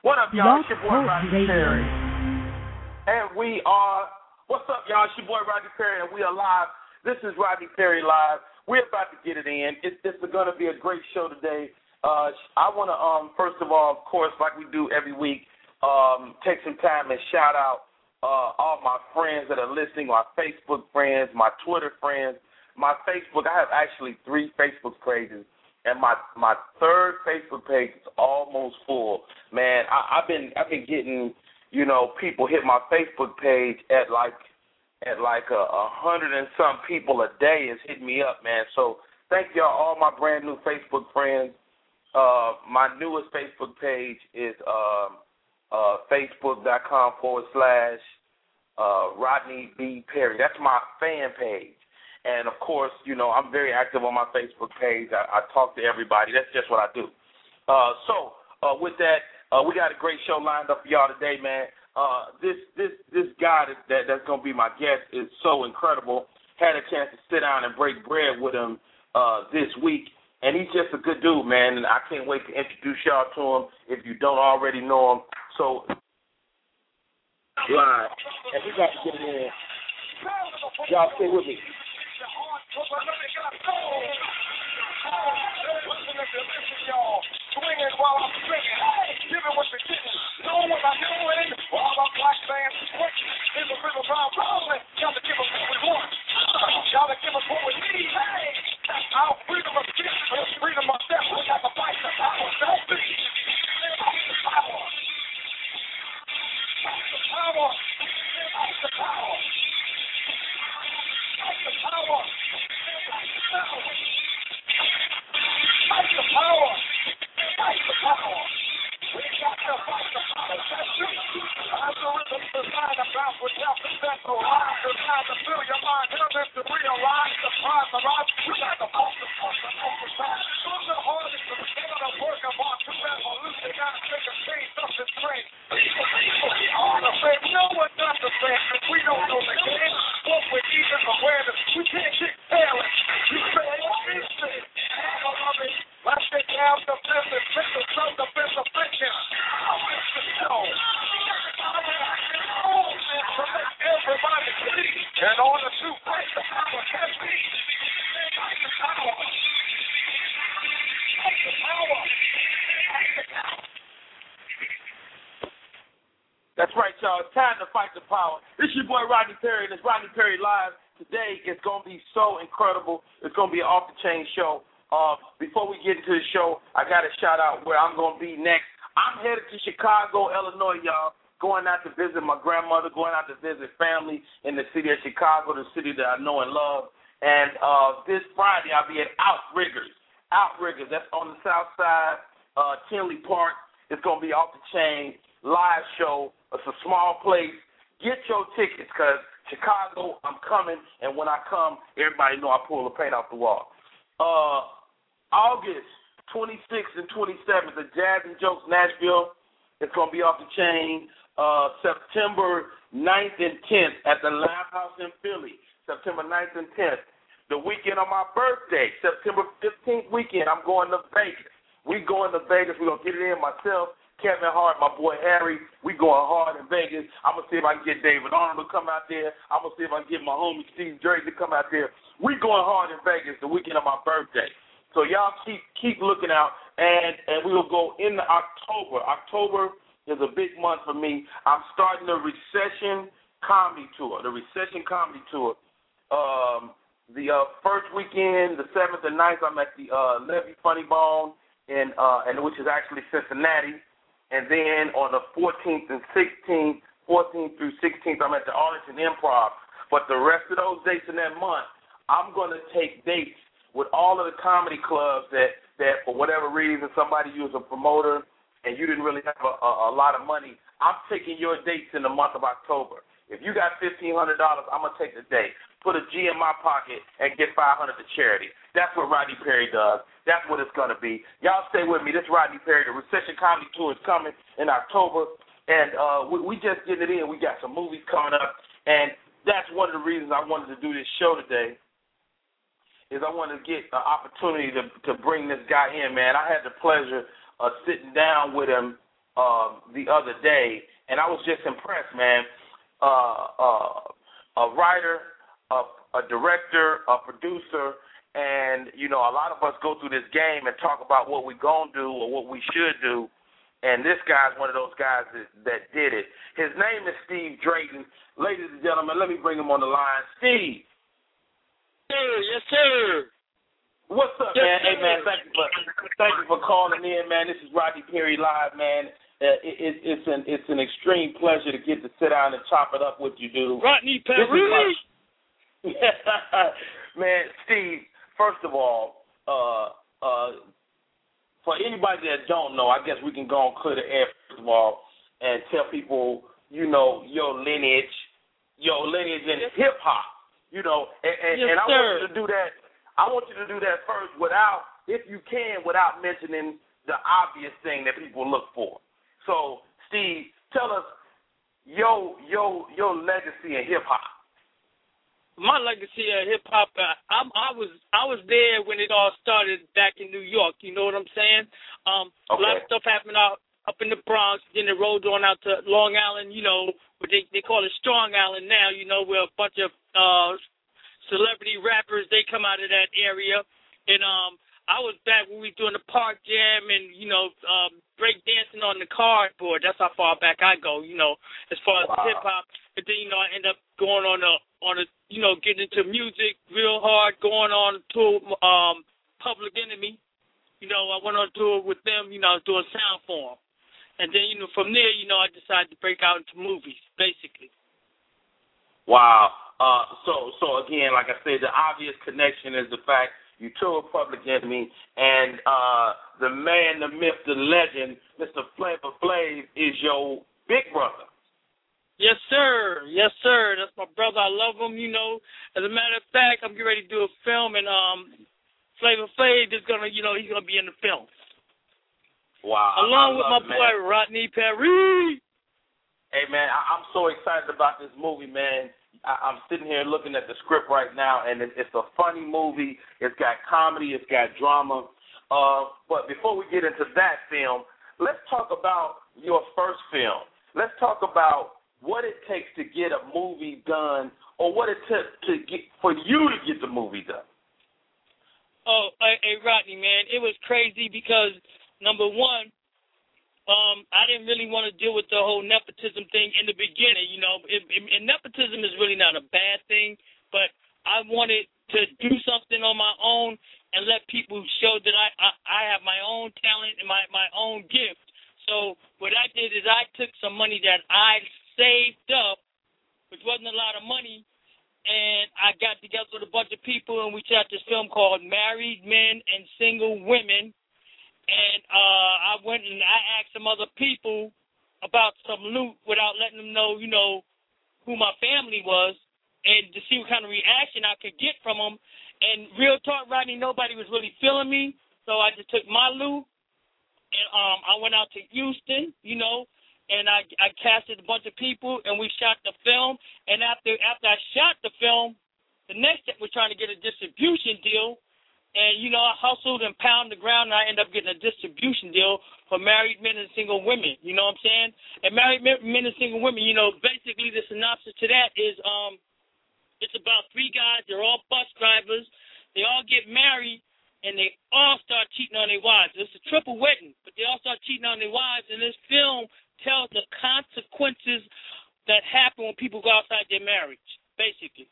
What up, y'all? It's your boy Rodney Perry. And we are, what's up, y'all? It's your boy Rodney Perry, and we are live. This is Rodney Perry Live. We're about to get it in. It's, it's going to be a great show today. Uh, I want to, um, first of all, of course, like we do every week, um, take some time and shout out uh, all my friends that are listening, my Facebook friends, my Twitter friends, my Facebook. I have actually three Facebook pages, and my my third Facebook page is almost full. Man, I, I've been I've been getting you know people hit my Facebook page at like at like a, a hundred and some people a day is hitting me up, man. So thank y'all, all my brand new Facebook friends. Uh, my newest Facebook page is um, uh, facebook.com forward slash uh, Rodney B. Perry. That's my fan page. And of course, you know, I'm very active on my Facebook page. I, I talk to everybody. That's just what I do. Uh, so, uh, with that, uh, we got a great show lined up for y'all today, man. Uh, this this this guy that, that that's gonna be my guest is so incredible. Had a chance to sit down and break bread with him uh, this week, and he's just a good dude, man. And I can't wait to introduce y'all to him if you don't already know him. So live, and we got to get in. Y'all stay with me. Vamos fazer aquela! Perry Live. Today it's going to be so incredible. It's going to be an off the chain show. Uh, before we get into the show, I got to shout out where I'm going to be next. I'm headed to Chicago, Illinois, y'all. Going out to visit my grandmother, going out to visit family in the city of Chicago, the city that I know and love. And uh, this Friday, I'll be at Outriggers. Outriggers, that's on the south side, uh, Tinley Park. It's going to be off the chain, live show. It's a small place. Get your tickets because Chicago, I'm coming. And when I come, everybody know I pull the paint off the wall. Uh, August 26th and 27th at Jazz and Jokes Nashville. It's to be off the chain. Uh, September 9th and 10th at the Laff House in Philly. September 9th and 10th. The weekend of my birthday, September 15th weekend, I'm going to Vegas. We going to Vegas. We're going to get it in myself. Kevin Hart, my boy Harry, we going hard in Vegas. I'm gonna see if I can get David Arnold to come out there. I'm gonna see if I can get my homie Steve Drake to come out there. We going hard in Vegas the weekend of my birthday. So y'all keep keep looking out, and and we will go into October. October is a big month for me. I'm starting the recession comedy tour. The recession comedy tour. Um, the uh, first weekend, the seventh and 9th, I'm at the uh, Levee Funny Bone, in uh, and which is actually Cincinnati. And then on the 14th and 16th, 14th through 16th, I'm at the Arlington Improv. But the rest of those dates in that month, I'm going to take dates with all of the comedy clubs that that for whatever reason somebody used a promoter and you didn't really have a, a, a lot of money, I'm taking your dates in the month of October. If you got fifteen hundred dollars, I'm gonna take the date, put a G in my pocket, and get five hundred to charity. That's what Rodney Perry does. That's what it's gonna be. Y'all stay with me. This Rodney Perry, the Recession Comedy Tour is coming in October, and uh, we, we just getting it in. We got some movies coming up, and that's one of the reasons I wanted to do this show today. Is I wanted to get an opportunity to to bring this guy in, man. I had the pleasure of sitting down with him uh, the other day, and I was just impressed, man uh, uh, a writer, a, a director, a producer, and you know a lot of us go through this game and talk about what we're gonna do or what we should do. And this guy's one of those guys that, that did it. His name is Steve Drayton. Ladies and gentlemen, let me bring him on the line. Steve. Sir, yes, sir. What's up, yes, man? Sir. Hey, man, thank you for thank you for calling in, man. This is Rodney Perry live, man. Uh, it, it's an it's an extreme pleasure to get to sit down and chop it up with you, dude. Rodney Perry. man, Steve. First of all, uh, uh, for anybody that don't know, I guess we can go and clear the air first of all and tell people, you know, your lineage, your lineage in hip hop. You know, and, and, yes, and I sir. want you to do that. I want you to do that first without, if you can, without mentioning the obvious thing that people look for. So, Steve, tell us your your your legacy in hip hop. My legacy of hip hop, uh, I'm, I was I was there when it all started back in New York. You know what I'm saying? Um, okay. A lot of stuff happened out up in the Bronx. Then it rolled on out to Long Island. You know, what they they call it Strong Island now. You know, where a bunch of uh, celebrity rappers they come out of that area, and um, I was back when we doing the park jam and you know um, break dancing on the cardboard. That's how far back I go. You know, as far as wow. hip hop. But then you know I end up going on a on a you know getting into music real hard, going on to um, Public Enemy. You know I went on tour with them. You know I was doing sound for them. And then you know from there you know I decided to break out into movies basically. Wow. Uh, so so again, like I said, the obvious connection is the fact you tour Public Enemy, and uh, the man, the myth, the legend, Mr. Flavor Flav is your big brother. Yes, sir. Yes, sir. That's my brother. I love him. You know, as a matter of fact, I'm getting ready to do a film, and um, Flavor Flav is gonna, you know, he's gonna be in the film. Wow. Along with my it, boy. Rodney Perry. Hey man, I- I'm so excited about this movie, man. I- I'm sitting here looking at the script right now, and it- it's a funny movie. It's got comedy, it's got drama. Uh, but before we get into that film, let's talk about your first film. Let's talk about what it takes to get a movie done, or what it took to get for you to get the movie done. Oh, hey, Rodney, man, it was crazy because number one, um, I didn't really want to deal with the whole nepotism thing in the beginning. You know, it, it, and nepotism is really not a bad thing, but I wanted to do something on my own and let people show that I I, I have my own talent and my my own gift. So what I did is I took some money that I saved up, which wasn't a lot of money, and I got together with a bunch of people and we shot this film called Married Men and Single Women and uh, I went and I asked some other people about some loot without letting them know, you know, who my family was, and to see what kind of reaction I could get from them. And real talk, Rodney, nobody was really feeling me, so I just took my loot and um, I went out to Houston, you know, and I I casted a bunch of people and we shot the film. And after after I shot the film, the next step was trying to get a distribution deal and you know, I hustled and pounded the ground, and I ended up getting a distribution deal for married men and single women. You know what I'm saying? And married men, men and single women. You know, basically the synopsis to that is, um, it's about three guys. They're all bus drivers. They all get married, and they all start cheating on their wives. It's a triple wedding, but they all start cheating on their wives. And this film tells the consequences that happen when people go outside their marriage, basically.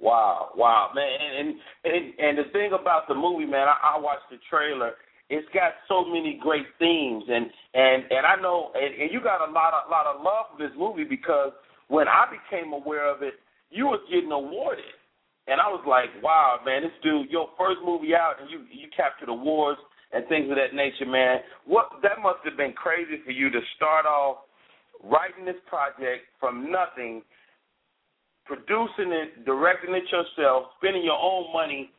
Wow, wow, man, and and and the thing about the movie, man, I, I watched the trailer. It's got so many great themes, and and and I know, and, and you got a lot of lot of love for this movie because when I became aware of it, you was getting awarded, and I was like, wow, man, this dude, your first movie out, and you you captured awards, and things of that nature, man. What that must have been crazy for you to start off writing this project from nothing, producing it, directing it yourself, spending your own money,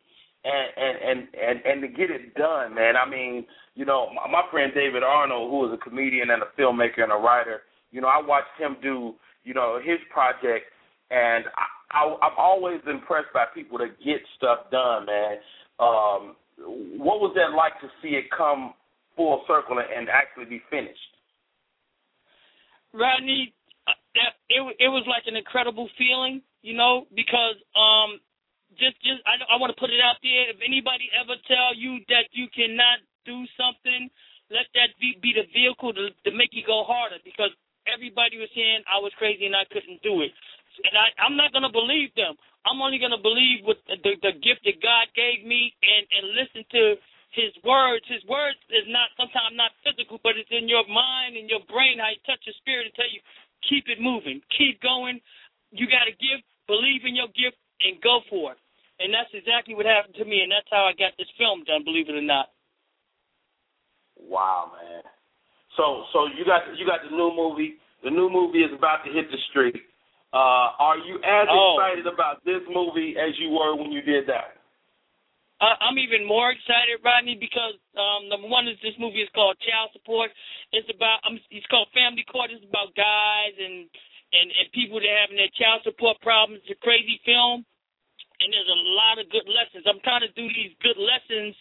and and and and, and to get it done, man. I mean, you know, my, my friend David Arnold, who is a comedian and a filmmaker and a writer, you know, I watched him do, you know, his project, and I, I, I'm always impressed by people that get stuff done, man. Um, what was that like to see it come full circle and actually be finished? Rodney, uh, it it was like an incredible feeling, you know, because um, just just I I want to put it out there. If anybody ever tell you that you cannot do something, let that be be the vehicle to to make you go harder, because everybody was saying I was crazy and I couldn't do it, and I I'm not gonna believe them. I'm only gonna believe with the the gift that God gave me and and listen to his words. His words is not sometimes not physical, but it's in your mind and your brain. How you touch your spirit and tell you, keep it moving, keep going. You got to give, believe in your gift, and go for it. And that's exactly what happened to me, and that's how I got this film done. Believe it or not. Wow, man. So, so you got you got the new movie. The new movie is about to hit the street. Uh, are you as oh. excited about this movie as you were when you did that? I'm even more excited, Rodney, because um, number one is this movie is called Child Support. It's about um, it's called Family Court. It's about guys and and and people that are having their child support problems. It's a crazy film, and there's a lot of good lessons. I'm trying to do these good lessons,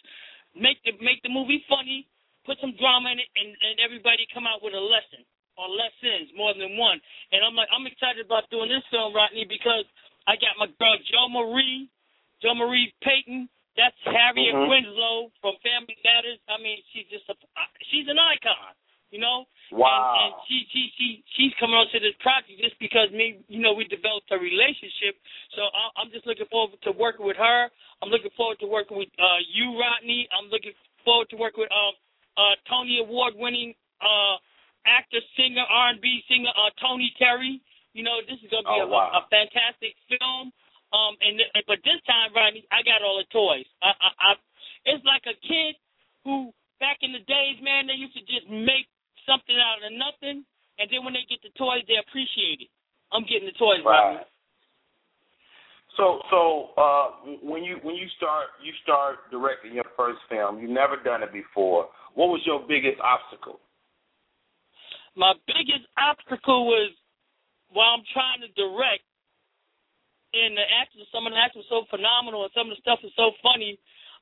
make the make the movie funny, put some drama in it, and and everybody come out with a lesson or lessons more than one. And I'm like I'm excited about doing this film, Rodney, because I got my girl Jo Marie, Jo Marie Payton that's Harriet mm-hmm. Winslow from Family Matters. I mean, she's just a she's an icon, you know. Wow. And, and she she she she's coming on to this project just because me, you know, we developed a relationship. So I, I'm just looking forward to working with her. I'm looking forward to working with uh, you, Rodney. I'm looking forward to working with um uh Tony Award winning uh actor, singer, R&B singer uh Tony Terry. You know, this is gonna be oh, a, wow. a, fantastic film. Um, and but this time, Rodney, I got all the toys. I, I, I, it's like a kid who back in the days, man, they used to just make something out of nothing, and then when they get the toys, they appreciate it. I'm getting the toys, right. Rodney. So, so uh, when you when you start you start directing your first film, you've never done it before. What was your biggest obstacle? My biggest obstacle was while I'm trying to direct and the actors, some of the actors were so phenomenal, and some of the stuff is so funny.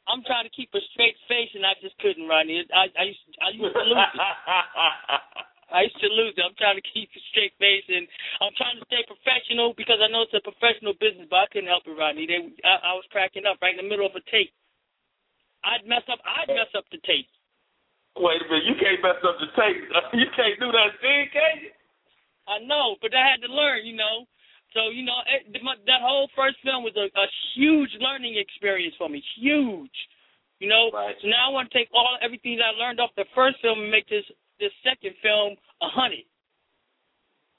I'm trying to keep a straight face, and I just couldn't, Rodney. I, I used, I used to lose it. I used to lose it. I'm trying to keep a straight face, and I'm trying to stay professional because I know it's a professional business, but I couldn't help it, Rodney. They, I, I was cracking up right in the middle of a tape. I'd mess up. I'd mess up the tape. Wait a minute. You can't mess up the tape. you can't do that thing, can you? I know, but I had to learn. You know. So you know it, that whole first film was a, a huge learning experience for me, huge. You know, right. so now I want to take all everything that I learned off the first film and make this this second film a hundred.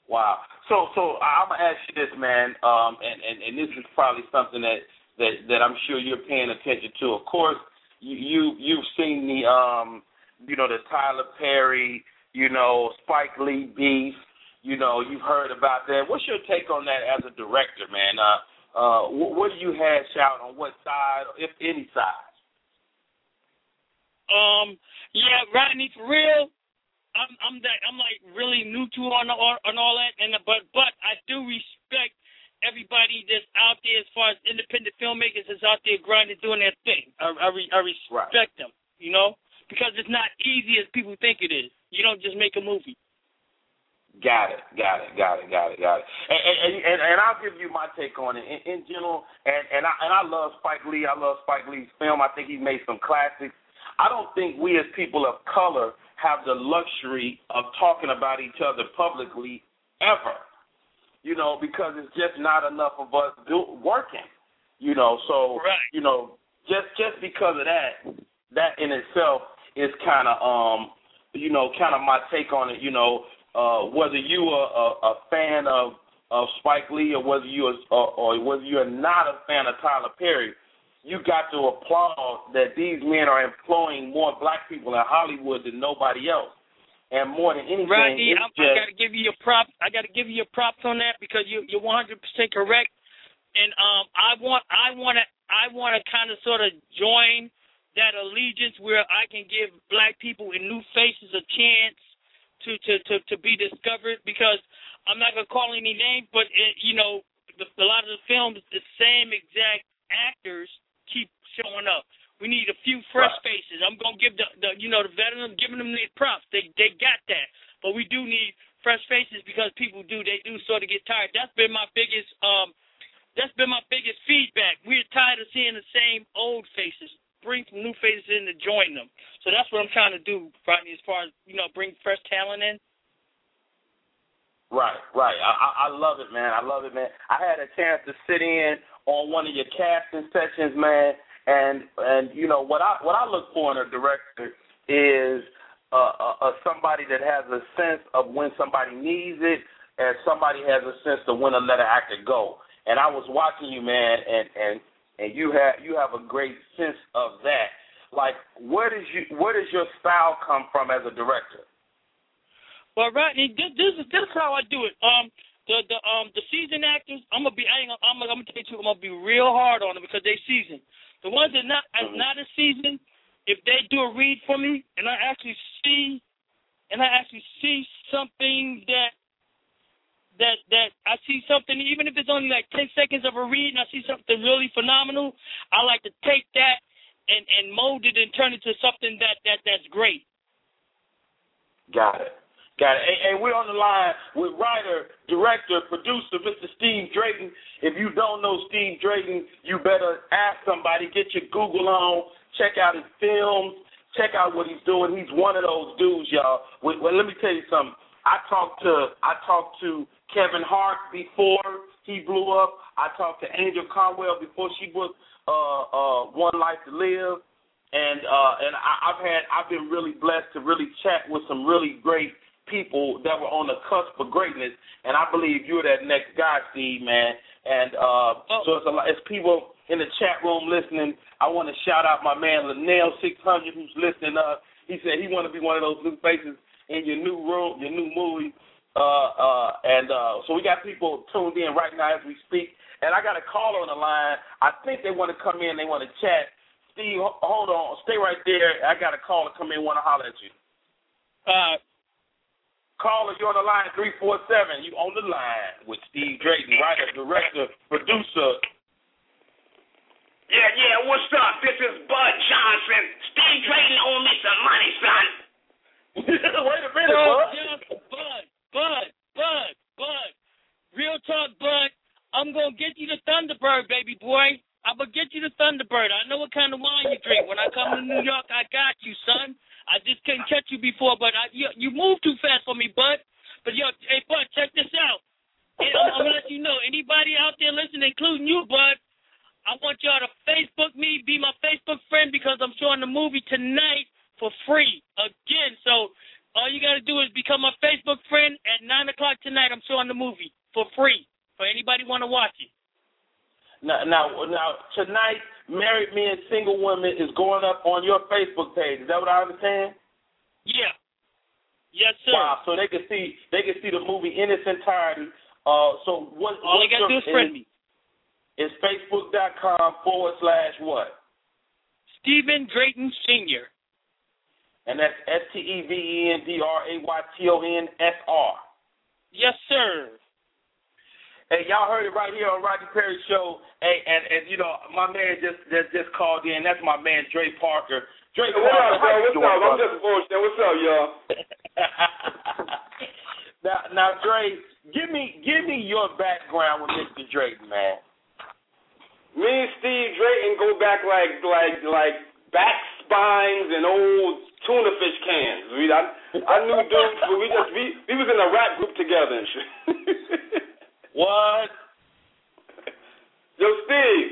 Wow. So so I'm gonna ask you this, man, um, and, and and this is probably something that that that I'm sure you're paying attention to. Of course, you, you you've seen the um, you know, the Tyler Perry, you know, Spike Lee beef you know, you've heard about that. What's your take on that as a director, man? Uh, uh, what, what do you hash out on what side, if any side? Um, yeah, Rodney, for real. I'm I'm that I'm like really new to on all on all that, and but but I do respect everybody that's out there as far as independent filmmakers that's out there grinding doing their thing. I I, I respect right. them, you know, because it's not easy as people think it is. You don't just make a movie. Got it, got it, got it, got it, got it. And and and, and I'll give you my take on it in, in general. And and I and I love Spike Lee. I love Spike Lee's film. I think he's made some classics. I don't think we as people of color have the luxury of talking about each other publicly ever. You know, because it's just not enough of us do, working. You know, so right. you know, just just because of that, that in itself is kind of um, you know, kind of my take on it. You know, uh, whether you are a, a fan of of Spike Lee or whether you are or, or whether you are not a fan of Tyler Perry, you got to applaud that these men are employing more black people in Hollywood than nobody else. And more than anything, Rodney, I, just, I got to give you your prop. I got to give you your props on that because you, you're 100 percent correct. And um, I want, I want to, I want to kind of sort of join that allegiance where I can give black people and new faces a chance to to to, to be discovered. Because I'm not gonna call any names, but it, you know, the, a lot of the films, the same exact actors keep showing up. We need a few fresh Right. faces. I'm gonna give the, the you know the veterans giving them their props. They they got that, but we do need fresh faces because people do they do sort of get tired. That's been my biggest um that's been my biggest feedback. We're tired of seeing the same old faces. Bring some new faces in to join them. So that's what I'm trying to do, Rodney, as far as you know, bring fresh talent in. Right, right. I, I love it, man. I love it, man. I had a chance to sit in on one of your casting sessions, man, and and you know what I what I look for in a director is uh, uh, uh, somebody that has a sense of when somebody needs it, and somebody has a sense of when to let an actor go. And I was watching you, man, and and and you have you have a great sense of that. Like, where does you where does your style come from as a director? Well, Rodney, this, this is this is how I do it. Um, the the um the seasoned actors, I'm gonna be I ain't, I'm, gonna- I'm gonna tell you, I'm gonna be real hard on them because they seasoned. The ones that not Mhm. not as seasoned, if they do a read for me and I actually see and I actually see something that that that I see something even if it's only like ten seconds of a read and I see something really phenomenal, I like to take that and and mold it and turn it to something that that that's great. Got it. Got it. And, and we're on the line with writer, director, producer, Mr. Steve Drayton. If you don't know Steve Drayton, you better ask somebody, get your Google on, check out his films, check out what he's doing. He's one of those dudes, y'all. Well, let me tell you something. I talked to I talked to Kevin Hart before he blew up. I talked to Angell Conwell before she was uh uh One Life to Live. And uh and I, I've had I've been really blessed to really chat with some really great people that were on the cusp of greatness, and I believe you're that next guy, Steve, man. And uh, Oh. so it's a lot. It's people in the chat room listening. I want to shout out my man Linnell six hundred who's listening. Uh, he said he want to be one of those new faces in your new room, your new movie. Uh, uh, and uh, so we got people tuned in right now as we speak. And I got a caller on the line. I think they want to come in. They want to chat. Steve, hold on. Stay right there. I got a caller come in. Want to holler at you. Uh, Caller, you're on the line, 347. You on the line with Steve Drayton, writer, director, producer. Yeah, yeah, what's up? This is Bud Johnson. Steve Drayton owe me some money, son. Wait a minute, Bud, bud. Bud, Bud, Bud. Real talk, Bud. I'm gonna get you the Thunderbird, baby boy. I'm gonna get you the Thunderbird. I know what kind of wine you drink. When I come to New York, I got you, son. I just couldn't catch you before, but I, you, you move too fast for me, Bud. But yo, hey, Bud, check this out. And I'm, I'm gonna let you know. Anybody out there listening, including you, Bud, I want y'all to Facebook me, be my Facebook friend because I'm showing the movie tonight for free again. So all you got to do is become my Facebook friend at nine o'clock tonight. I'm showing the movie for free for anybody want to watch it. Now, now, now, tonight, Married Men, Single Women is going up on your Facebook page. Is that what I understand? Yeah. Yes, sir. Wow. So they can see they can see the movie in its entirety. Uh, so what? All you got to do is friend me. Is Facebook.com forward slash what? Stephen Drayton Sr. And that's S T E V E N D R A Y T O N S R. Yes, sir. Hey, y'all heard it right here on Rodney Perry Show. Hey, and and you know my man just just just called in. That's my man Dre Parker. Dre Hey, what Parker, up, how bro? you What's doing, up? I'm just bullshit. What's up, y'all? now, now, Dre, give me give me your background with Mr. Drayton, man. Me and Steve Drayton go back like like like back spines and old tuna fish cans. We I, I knew dudes, but we just we we was in a rap group together and shit. What? Yo, Steve,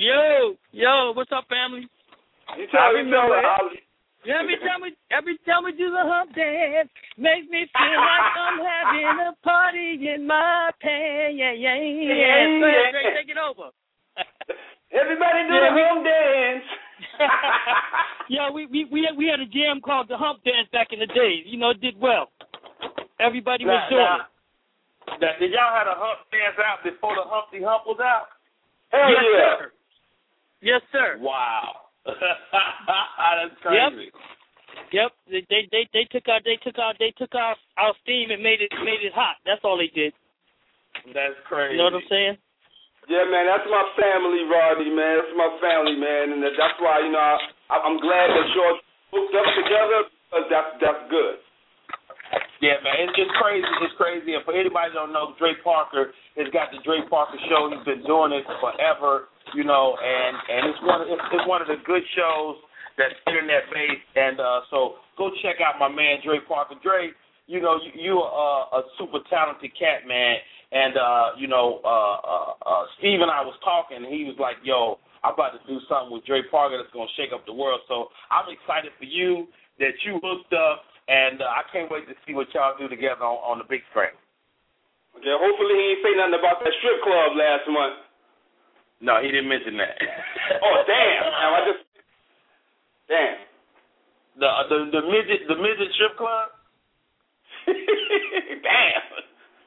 Yo, yo, what's up, family? you tell me tell remember Every time we every time we do the hump dance, makes me feel like I'm having a party in my pants. Yeah, yeah, yeah. Yeah, Go yeah. Take it over. Everybody do yeah, the hump dance. yeah, we, we we had, we had a jam called the Hump Dance back in the days. You know, it did well. Everybody was doing now, it. Now, did y'all have a hump dance out before the Humpty Hump was out? Hell yes, yeah. Sir. Yes, sir. Wow. That's crazy. Yep. Yep. They, they they they took our they took our they took our our steam and made it made it hot. That's all they did. That's crazy. You know what I'm saying? Yeah, man, that's my family, Rodney, man. That's my family, man, and that's why you know I, I'm glad that y'all hooked up together because that's that's good. Yeah, man, it's, it's crazy. It's crazy. And for anybody who don't know, Dre Parker has got the Dre Parker Show. He's been doing it forever, you know, and and it's one of, it's, it's one of the good shows that's internet based. And uh, so go check out my man Dre Parker. Dre, you know, you, you are a super talented cat, man. And uh, you know, uh, uh, uh, Steve and I was talking, and he was like, "Yo, I'm about to do something with Dre Parker that's gonna shake up the world." So I'm excited for you that you hooked up, and uh, I can't wait to see what y'all do together on, on the big screen. Okay, hopefully he ain't say nothing about that strip club last month. No, he didn't mention that. oh damn! Now I just damn. The uh, the the midget the midget strip club.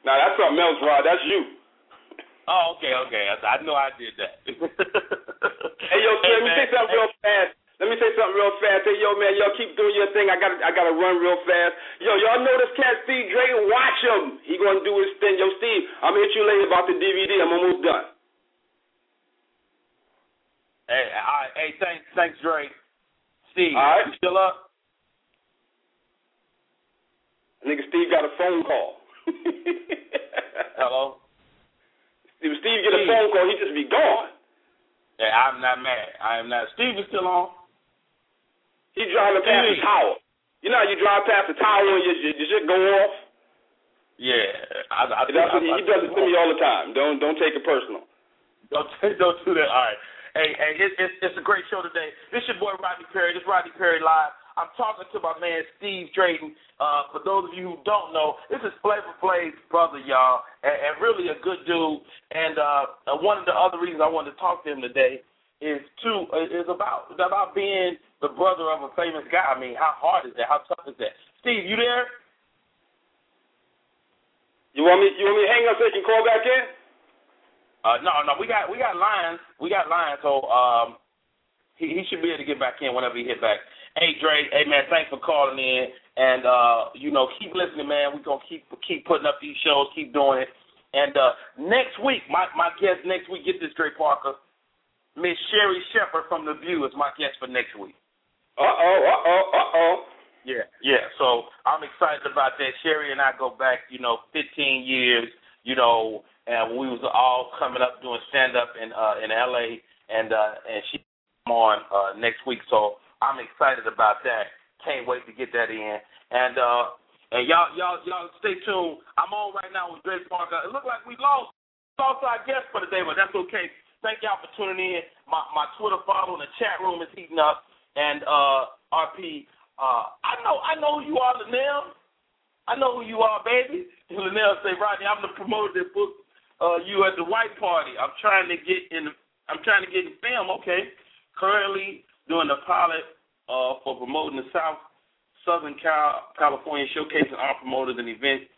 Now that's something else, Rod. That's you. Oh, okay, okay. I, I know I did that. hey, yo, hey, let me say something real fast. Let me say something real fast. Hey, yo, man, y'all keep doing your thing. I got, I got to run real fast. Yo, y'all know this cat Steve Drayton? Watch him. He gonna do his thing. Yo, Steve, I'm gonna hit you later about the DVD. I'm almost done. Hey, right. Hey, thanks, thanks, Dre. Steve, all right. you still up? Nigga, Steve got a phone call. Hello. If Steve get a phone call, he just be gone. Yeah, I'm not mad. I am not. Steve is still on. He driving past the tower. You know how you drive past the tower and your, your, your shit go off? Yeah, I, I, That's I, what he, he does it to me all the time. Don't don't take it personal. Don't don't do that. All right. Hey, hey, it, it's it's a great show today. This your boy Rodney Perry. This Rodney Perry live. I'm talking to my man Steve Drayton. Uh, for those of you who don't know, this is Flavor Flav's brother, y'all, and, and really a good dude. And uh, one of the other reasons I wanted to talk to him today is to is about about being the brother of a famous guy. I mean, how hard is that? How tough is that? Steve, you there? You want me? You want me to hang up so you can call back in? Uh, no, no, we got we got lines. We got lines. So um, he he should be able to get back in whenever he hit back. Hey Dre, hey man, thanks for calling in, and uh, you know, keep listening, man. We're gonna keep keep putting up these shows, keep doing it. And uh, next week, my my guest next week, get this Dre Parker, Miss Sherri Shepherd from The View is my guest for next week. Uh oh, uh oh, uh oh. Yeah, yeah. So I'm excited about that. Sherri and I go back, you know, 15 years, you know, and we was all coming up doing stand up in uh in LA, and uh and she on uh next week. So I'm excited about that. Can't wait to get that in. And uh and y'all y'all y'all stay tuned. I'm on right now with Dre Parker. It looked like we lost lost our guest for the day, but that's okay. Thank y'all for tuning in. My my Twitter follow in the chat room is heating up. And uh RP, uh I know I know who you are, Linnell. I know who you are, baby. Linnell say, Rodney, I'm the promoter that booked uh you at the white party. I'm trying to get in I'm trying to get in film, okay. Currently doing the pilot uh, for promoting the South Southern Cal- California, showcasing our promoters and events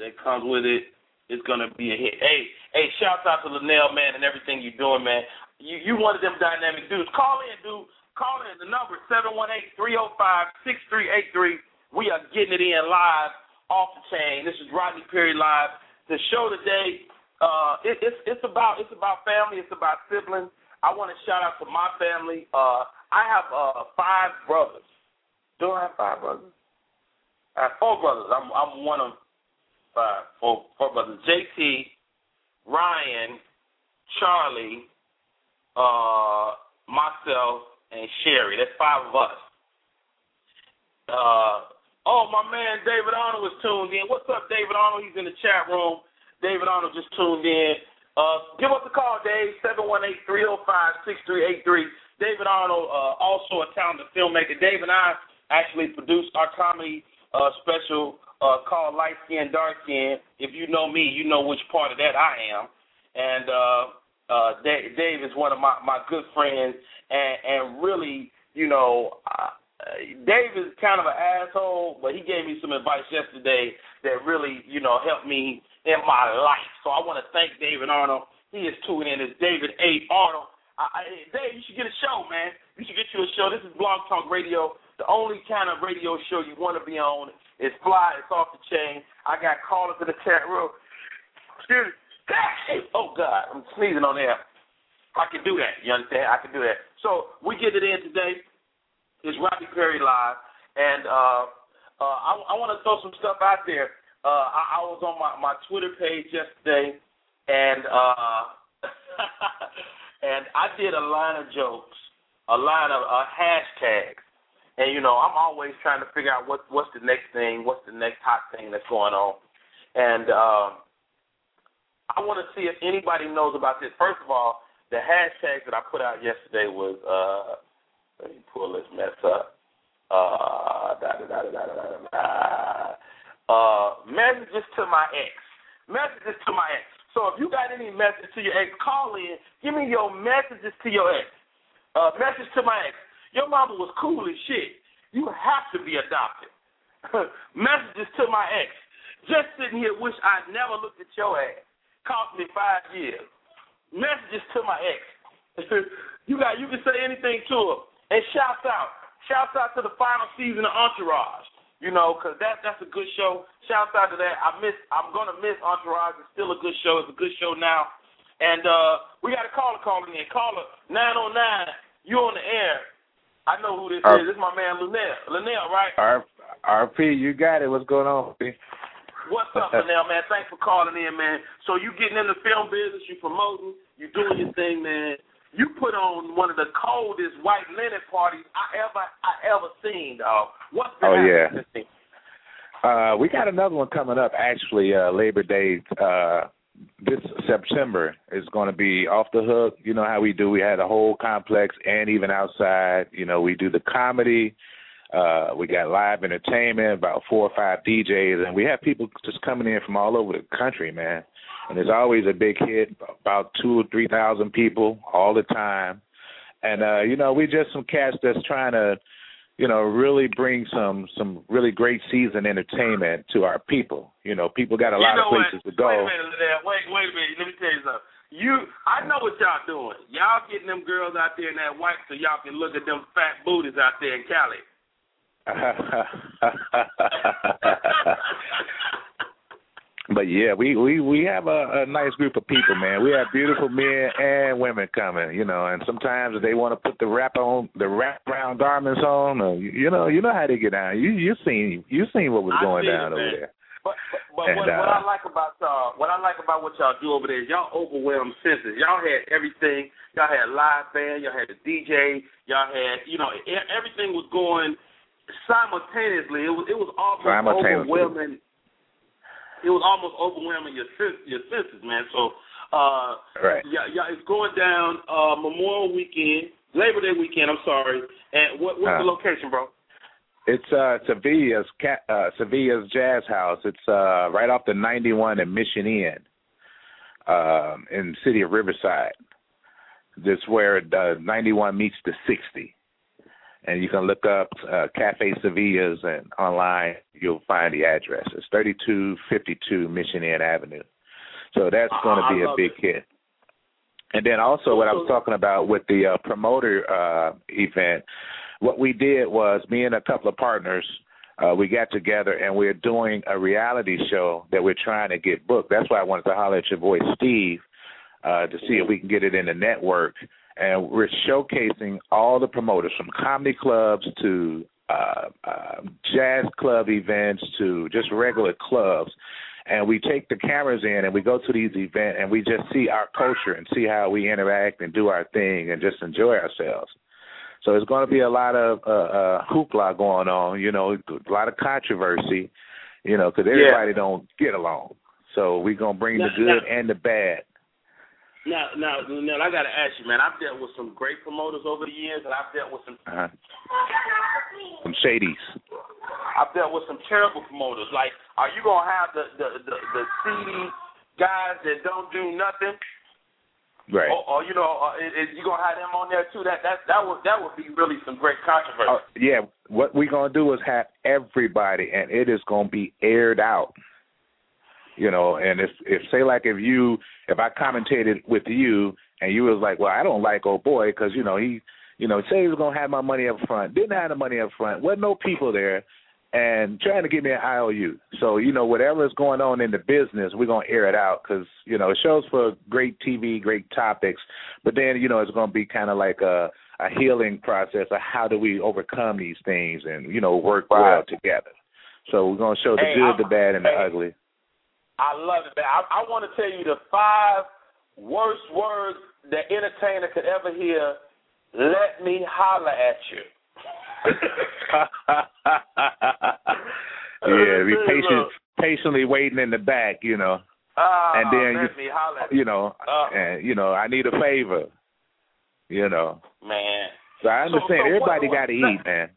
that comes with it. It's gonna be a hit. Hey, hey, shouts out to Linnell, man, and everything you're doing, man. You you one of them dynamic dudes. Call in, dude. Call in. The number seven one eight three zero oh five six three eight three. We are getting it in live off the chain. This is Rodney Perry live. The show today, uh, it, it's it's about it's about family. It's about siblings. I want to shout out to my family. Uh, I have uh, five brothers. Do I have five brothers? I have four brothers. I'm I'm one of five, four, four brothers. JT, Ryan, Charlie, uh, myself, and Sherry. That's five of us. Uh, oh, my man David Arnold was tuned in. What's up, David Arnold? He's in the chat room. David Arnold just tuned in. Uh, give us a call, Dave, 718-305-6383. David Arnold, uh, also a talented filmmaker. Dave and I actually produced our comedy uh, special uh, called Light Skin, Dark Skin. If you know me, you know which part of that I am. And uh, uh, Dave, is one of my my good friends, and and really, you know, uh, Dave is kind of an asshole, but he gave me some advice yesterday that really, you know, helped me in my life. So I want to thank David Arnold. He is tuning in. It's David A. Arnold. I, Dave, you should get a show, man. You should get you a show. This is Blog Talk Radio. The only kind of radio show you want to be on. is fly. It's off the chain. I got callers in the chat room. Excuse me. Oh God, I'm sneezing on there. I can do that. You understand? I can do that. So we get it in today. It's Rodney Perry live, and uh, uh, I, I want to throw some stuff out there. Uh, I, I was on my, my Twitter page yesterday, and uh, and I did a line of jokes, a line of uh, hashtags, and you know I'm always trying to figure out what what's the next thing, what's the next hot thing that's going on, and. Uh, I want to see if anybody knows about this. First of all, the hashtag that I put out yesterday was uh, let me pull this mess up. Uh, da, da, da, da, da, da, da. Uh, messages to my ex. Messages to my ex. So if you got any message to your ex, call in. Give me your messages to your ex. Uh, message to my ex. Your mama was cool as shit. You have to be adopted. messages to my ex. Just sitting here, wish I'd never looked at your ass cost me five years. Messages to my ex. you got you can say anything to her. And shouts out. Shouts out to the final season of Entourage. You know, because that that's a good show. Shouts out to that. I miss I'm gonna miss Entourage. It's still a good show. It's a good show now. And uh we got a caller calling in. Caller nine oh nine, you on the air. I know who this R- is. This is my man Linnell. Linnell, right? R- RP, you got it. What's going on? What's up, Manel, man? Thanks for calling in, man. So you getting in the film business, you promoting, you doing your thing, man. You put on one of the coldest white linen parties I ever I ever seen, dog. What's been oh yeah. Uh, we got another one coming up. Actually, uh, Labor Day uh, this September is going to be off the hook. You know how we do. We had a whole complex and even outside. You know, we do the comedy uh, we got live entertainment, about four or five DJs, and we have people just coming in from all over the country, man. And there's always a big hit, about two or three thousand people all the time. And uh, you know, we just some cats that's trying to, you know, really bring some some really great season entertainment to our people. You know, people got a you lot of places what? to go. Wait a minute, wait, wait a minute. Let me tell you something. You, I know what y'all doing. Y'all getting them girls out there in that white so y'all can look at them fat booties out there in Cali. but yeah, we we we have a, a nice group of people, man. We have beautiful men and women coming, you know. And sometimes they want to put the wrap on the wrap around garments on, or you know, you know how they get down. You you seen you seen what was going down it, over there. But but, but and, what, uh, what I like about y'all, what I like about what y'all do over there is y'all overwhelm senses. Y'all had everything. Y'all had live band. Y'all had the DJ. Y'all had you know everything was going simultaneously. It was it was almost overwhelming. It was almost overwhelming your your senses, man. So, uh, right. yeah, yeah, it's going down uh, Memorial Weekend, Labor Day weekend. I'm sorry. And what what's uh, the location, bro? It's uh Sevilla's uh, Sevilla's Jazz House. It's uh right off the 91 in Mission Inn, um, in the city of Riverside. This where the 91 meets the 60 and you can look up uh, Cafe Sevillas and online you'll find the address. It's 3252 Mission Inn Avenue. So that's going to be a big it. hit. And then also what I was talking about with the uh, promoter uh, event, what we did was me and a couple of partners, uh, we got together and we're doing a reality show that we're trying to get booked. That's why I wanted to holler at your boy Steve uh, to see if we can get it in the network and we're showcasing all the promoters from comedy clubs to uh, uh, jazz club events to just regular clubs. And we take the cameras in and we go to these events and we just see our culture and see how we interact and do our thing and just enjoy ourselves. So it's going to be a lot of uh, uh, hoopla going on, you know, a lot of controversy, you know, because everybody yeah. don't get along. So we're going to bring the good and the bad now, now, now, I got to ask you, man. I've dealt with some great promoters over the years, and I've dealt with some uh-huh. some shadies. I've dealt with some terrible promoters. Like, are you gonna have the the the, the seedy guys that don't do nothing? Right. Or, or you know, uh, is, is you gonna have them on there too? That that that would that would be really some great controversy. Uh, yeah, what we're gonna do is have everybody, and it is gonna be aired out. You know, and if if say like if you if I commentated with you and you was like, well, I don't like old boy because you know he you know say he was gonna have my money up front, didn't have the money up front, wasn't no people there, and trying to give me an IOU. So you know whatever is going on in the business, we're gonna air it out because you know it shows for great TV, great topics, but then you know it's gonna be kind of like a a healing process of how do we overcome these things and you know work well together. So we're gonna show the hey, good, I'm, the bad, and hey, the ugly. I love it, man. I, I want to tell you the five worst words that entertainer could ever hear. Let me holler at you. yeah, be patient, patiently waiting in the back, you know. Uh, and then let you, me holler. you know, uh, and you know, I need a favor, you know. Man. So I understand so, so everybody got to eat, man.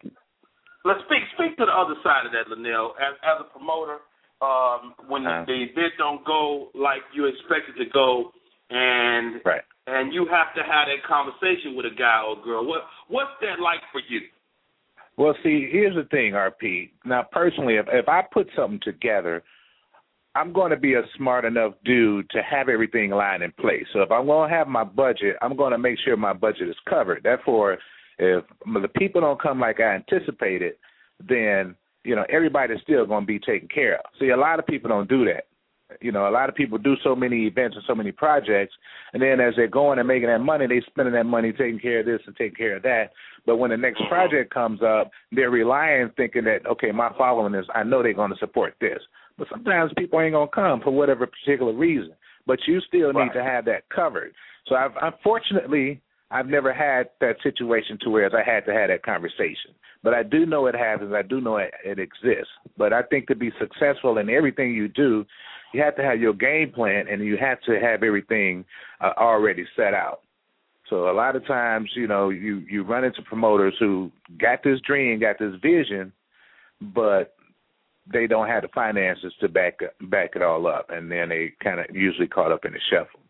Let's speak speak to the other side of that, Linnell. As as a promoter, um, when uh-huh. the event don't go like you expect it to go, and right. and you have to have that conversation with a guy or girl. What what's that like for you? Well, see, here's the thing, RP. Now, personally, if if I put something together, I'm going to be a smart enough dude to have everything lined in place. So if I'm going to have my budget, I'm going to make sure my budget is covered. Therefore, if the people don't come like I anticipated, then you know everybody's still going to be taken care of. See, a lot of people don't do that. You know, a lot of people do so many events and so many projects, and then as they're going and making that money, they're spending that money taking care of this and taking care of that. But when the next mm-hmm. project comes up, they're relying, thinking that okay, my following is, I know they're going to support this. But sometimes people ain't gonna come for whatever particular reason. But you still need right. to have that covered. So I've unfortunately I've never had that situation to where I had to have that conversation. But I do know it happens. I do know it, it exists. But I think to be successful in everything you do, you have to have your game plan and you have to have everything uh, already set out. So a lot of times, you know, you you run into promoters who got this dream, got this vision, but they don't have the finances to back back it all up, and then they kind of usually caught up in the shuffle.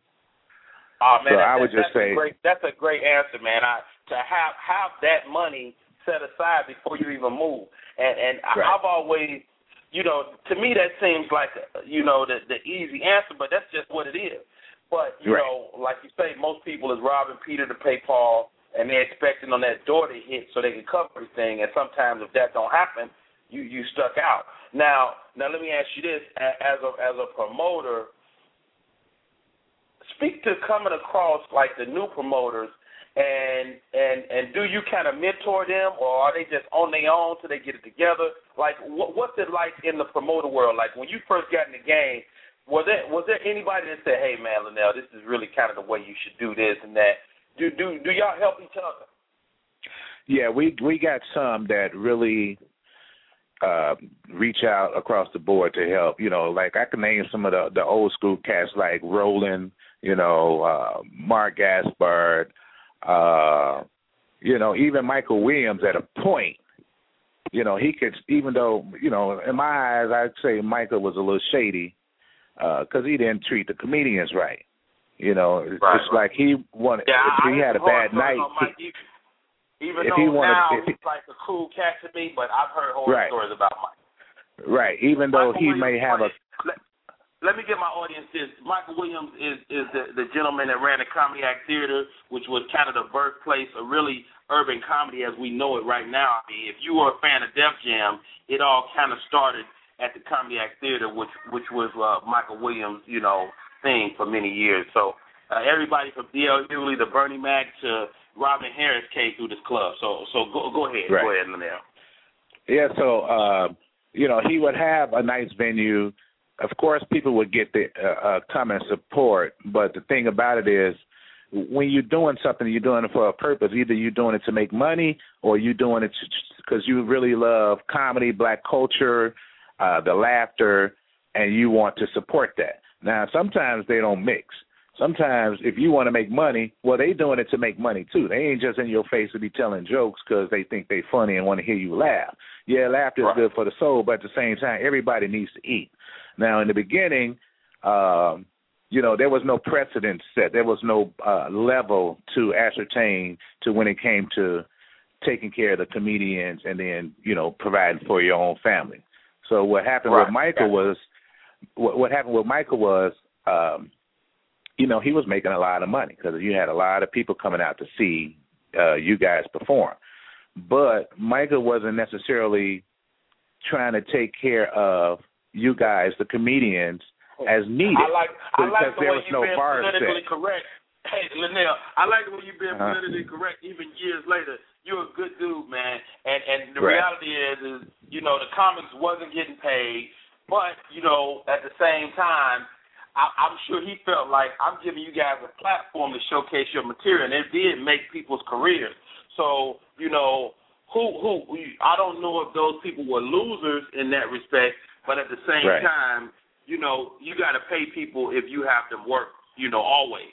Oh man, so that, I would that, just that's say a great, that's a great answer, man. I to have have that money set aside before you even move, and and right. I've always, you know, to me that seems like you know the the easy answer, but that's just what it is. But you right. know, like you say, most people is robbing Peter to pay Paul, and they're expecting on that door to hit so they can cover everything. And sometimes if that don't happen, you you stuck out. Now, now let me ask you this: as a as a promoter, speak to coming across like the new promoters, and and and do you kind of mentor them, or are they just on their own till they get it together? Like, what, what's it like in the promoter world? Like when you first got in the game, was there was there anybody that said, "Hey, man, Linnell, this is really kind of the way you should do this and that"? Do do do y'all help each other? Yeah, we we got some that really uh, reach out across the board to help. You know, like I can name some of the the old school cats like Roland, you know, uh, Mark Gaspard, uh, you know, even Michael Williams at a point. You know, he could, even though, you know, in my eyes, I'd say Michael was a little shady because uh, he didn't treat the comedians right. You know, right, it's right. like he wanted, yeah, if he had a bad night. He, even if though he wanted, now if he, he's like a cool cat to me, but I've heard horror right. stories about Mike. Right. Even though Michael he Williams may have a. Let, me get my audience this. Michael Williams is is the, the gentleman that ran the Comedy Act Theater, which was kind of the birthplace of really urban comedy as we know it right now. I mean, if you were a fan of Def Jam, it all kind of started at the Comedy Act Theater, which which was uh, Michael Williams, you know, thing for many years. So uh, everybody from D.L. Hughley to Bernie Mac to Robin Harris came through this club. So so go go ahead, right. go ahead, Linnell. Yeah, so uh, you know he would have a nice venue. Of course, people would get the uh, uh, come and support, but the thing about it is, when you're doing something, you're doing it for a purpose. Either you're doing it to make money, or you're doing it because you really love comedy, black culture, uh, the laughter, and you want to support that. Now, sometimes they don't mix sometimes if you want to make money, well, they doing it to make money too. They ain't just in your face to be telling jokes because they think they funny and want to hear you laugh. Yeah, laughter is right. good for the soul, but at the same time, everybody needs to eat. Now, in the beginning, um, you know, there was no precedent set. There was no uh, level to ascertain to when it came to taking care of the comedians and then, you know, providing for your own family. So what happened right. with Michael was what, what happened with Michael was, um, you know, he was making a lot of money because you had a lot of people coming out to see uh, you guys perform. But Michael wasn't necessarily trying to take care of you guys, the comedians, as needed. I like I like the there way was you've no been bar politically set. correct. Hey, Linnell, I like the way you've been Uh-huh. politically correct even years later. You're a good dude, man. And and the Right. reality is is, you know, the comics wasn't getting paid, but, you know, at the same time, I, I'm sure he felt like I'm giving you guys a platform to showcase your material, and it did make people's careers. So, you know, who who I don't know if those people were losers in that respect, but at the same Right. time, you know, you got to pay people if you have them work, you know, always.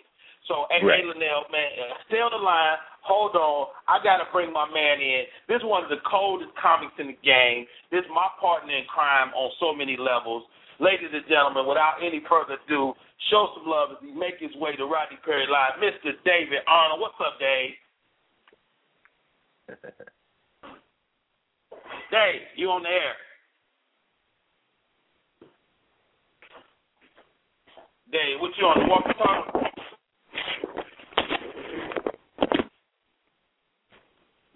So, hey, Right. hey Linnell, man, uh, stay on the line. Hold on. I got to bring my man in. This one's the coldest comics in the game. This is my partner in crime on so many levels. Ladies and gentlemen, without any further ado, show some love as he make his way to Rodney Perry Live. Mr. David Arnold. What's up, Dave? Dave, you on the air. Dave, what you on the walkie talkie?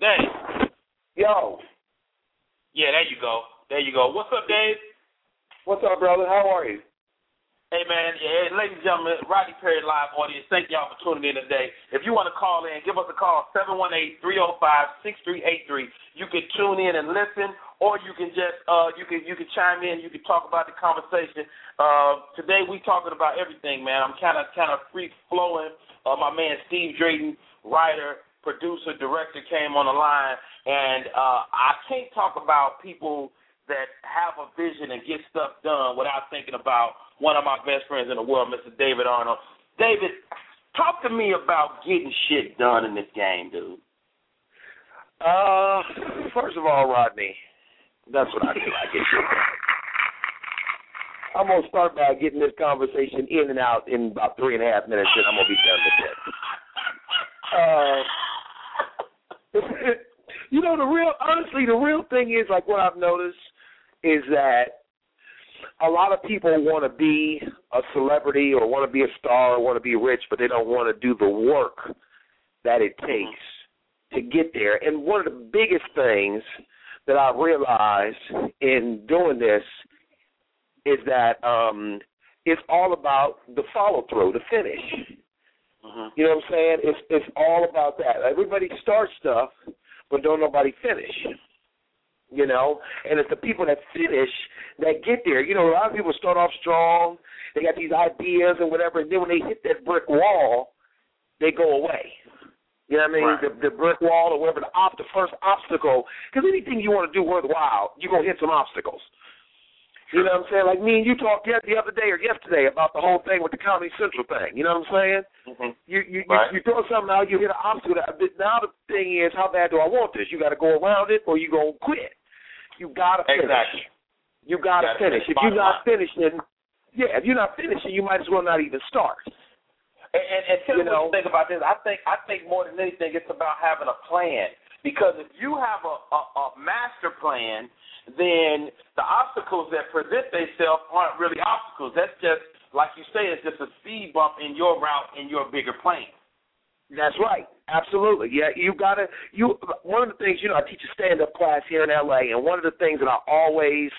Dave. Yo, Yeah, there you go. There you go. What's up, Dave? What's up, brother? How are you? Hey man, yeah, ladies and gentlemen, Rodney Perry live audience, thank y'all for tuning in today. If you want to call in, give us a call, 718-305-6383. You can tune in and listen, or you can just uh you can you can chime in, you can talk about the conversation. Uh today we talking about everything, man. I'm kinda kinda free flowing. Uh my man Steve Drayton, writer, producer, director came on the line and uh I can't talk about people that have a vision and get stuff done without thinking about one of my best friends in the world, Mr. David Arnold. David, talk to me about getting shit done in this game, dude. Uh, first of all, Rodney, that's what I do. I get shit done. I'm gonna start by getting this conversation in and out in about three and a half minutes, and I'm gonna be done with it. Uh, you know, the real, honestly, the real thing is like what I've noticed is that a lot of people want to be a celebrity or want to be a star or want to be rich, but they don't want to do the work that it takes to get there. And one of the biggest things that I realized in doing this is that um, it's all about the follow through, the finish. Mm-hmm. You know what I'm saying? It's it's all about that. Everybody starts stuff, but don't nobody finish. You know, and it's the people that finish that get there. You know, a lot of people start off strong. They got these ideas and whatever, and then when they hit that brick wall, they go away. You know what I mean? Right. The, the brick wall or whatever the, op- the first obstacle. Because anything you want to do worthwhile, you're gonna hit some obstacles. You know what I'm saying? Like me and you talked the the other day or yesterday about the whole thing with the Comedy Central thing. You know what I'm saying? Mm-hmm. You you Right. you, you throw something out, you hit an obstacle. Now the thing is, how bad do I want this? You got to go around it, or you gonna quit. You gotta finish. Exactly. You gotta Gotta finish. finish. If you're not finishing, yeah, if you're not finishing, you might as well not even start. And, and, and tell You me know. what you think about this. I think I think more than anything, it's about having a plan. Because if you have a, a, a master plan, then the obstacles that present themselves aren't really obstacles. That's just like you say, it's just a speed bump in your route in your bigger plan. That's right. Absolutely. Yeah, you gotta you one of the things, you know, I teach a stand up class here in LA and one of the things that I always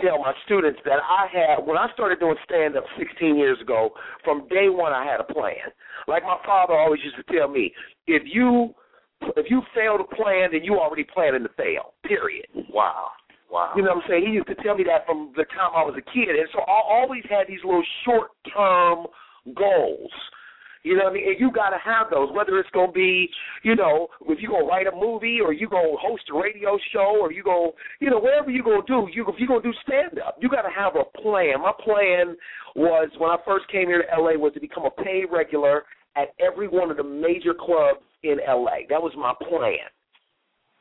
tell my students that I had when I started doing stand up sixteen years ago, from day one I had a plan. Like my father always used to tell me, if you if you fail to plan, then you already planning to fail. Period. Wow. Wow. You know what I'm saying? He used to tell me that from the time I was a kid, and so I always had these little short term goals. You know what I mean? And you got to have those, whether it's going to be, you know, if you're going to write a movie or you going to host a radio show or you going to, you know, whatever you're going to do, you, if you're going to do stand up, you got to have a plan. My plan was, when I first came here to LA, was to become a paid regular at every one of the major clubs in LA. That was my plan.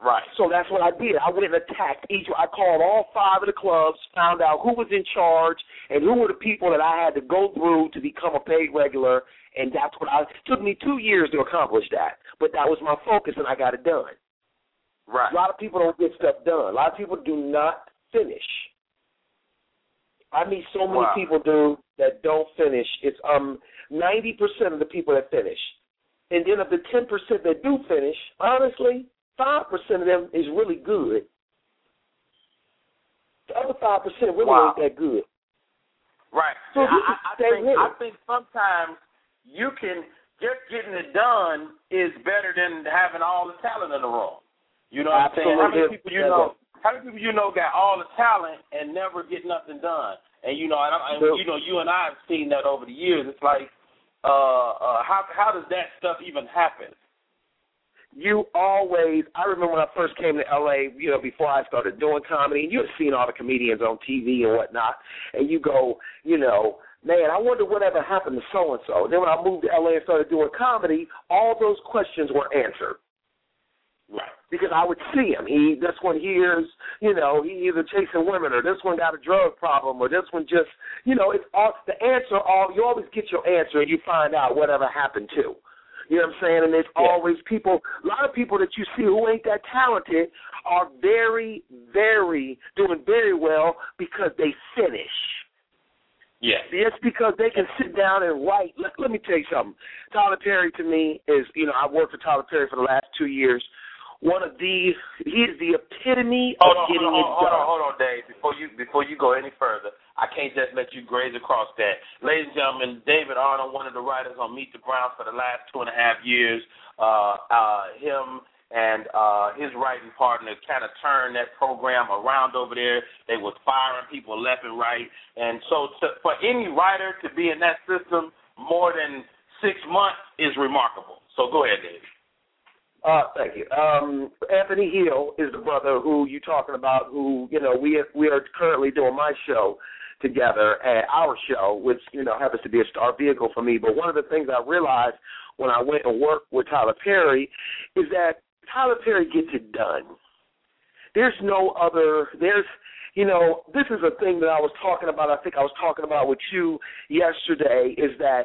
Right. So that's what I did. I went and attacked each. I called all five of the clubs, found out who was in charge and who were the people that I had to go through to become a paid regular, and that's what I. Took me two years to accomplish that, but that was my focus, and I got it done. Right. A lot of people don't get stuff done. A lot of people do not finish. I meet so many Wow. people, do that don't finish. It's um ninety percent of the people that finish, and then of the ten percent that do finish, honestly, five percent of them is really good. The other five percent really Wow. ain't that good. Right. So I, I, I think I think sometimes you can just getting it done is better than having all the talent in the room. You know what I'm saying? How many people you know? How many people you know got all the talent and never get nothing done? And you know, and, I, and you know, you and I have seen that over the years. It's like, uh, uh, how how does that stuff even happen? you always I remember when I first came to LA, you know, before I started doing comedy, and you've seen all the comedians on TV and whatnot, and you go, you know, man, I wonder whatever happened to so and so. Then when I moved to LA and started doing comedy, all those questions were answered. Right. Because I would see him. He this one here's, you know, he either chasing women or this one got a drug problem or this one just you know, it's all the answer all you always get your answer and you find out whatever happened to. You know what I'm saying? And there's Yeah. always people, a lot of people that you see who ain't that talented are very, very, doing very well because they finish. Yes. It's because they can sit down and write. Let, let me tell you something. Tyler Perry to me is, you know, I've worked for Tyler Perry for the last two years. One of the, he is the epitome Hold of on, getting hold on, it hold done. on, hold on, Dave. Before you before you go any further, I can't just let you graze across that. Ladies and gentlemen, David Arnold, one of the writers on Meet the Browns for the last two and a half years, uh, uh, him and uh, his writing partner kind of turned that program around over there. They was firing people left and right, and so to, for any writer to be in that system more than six months is remarkable. So go ahead, Dave. Uh, thank you. Um, Anthony Hill is the brother who you're talking about. Who you know we we are currently doing my show together at our show, which you know happens to be a star vehicle for me. But one of the things I realized when I went and worked with Tyler Perry is that Tyler Perry gets it done. There's no other. There's you know this is a thing that I was talking about. I think I was talking about with you yesterday. Is that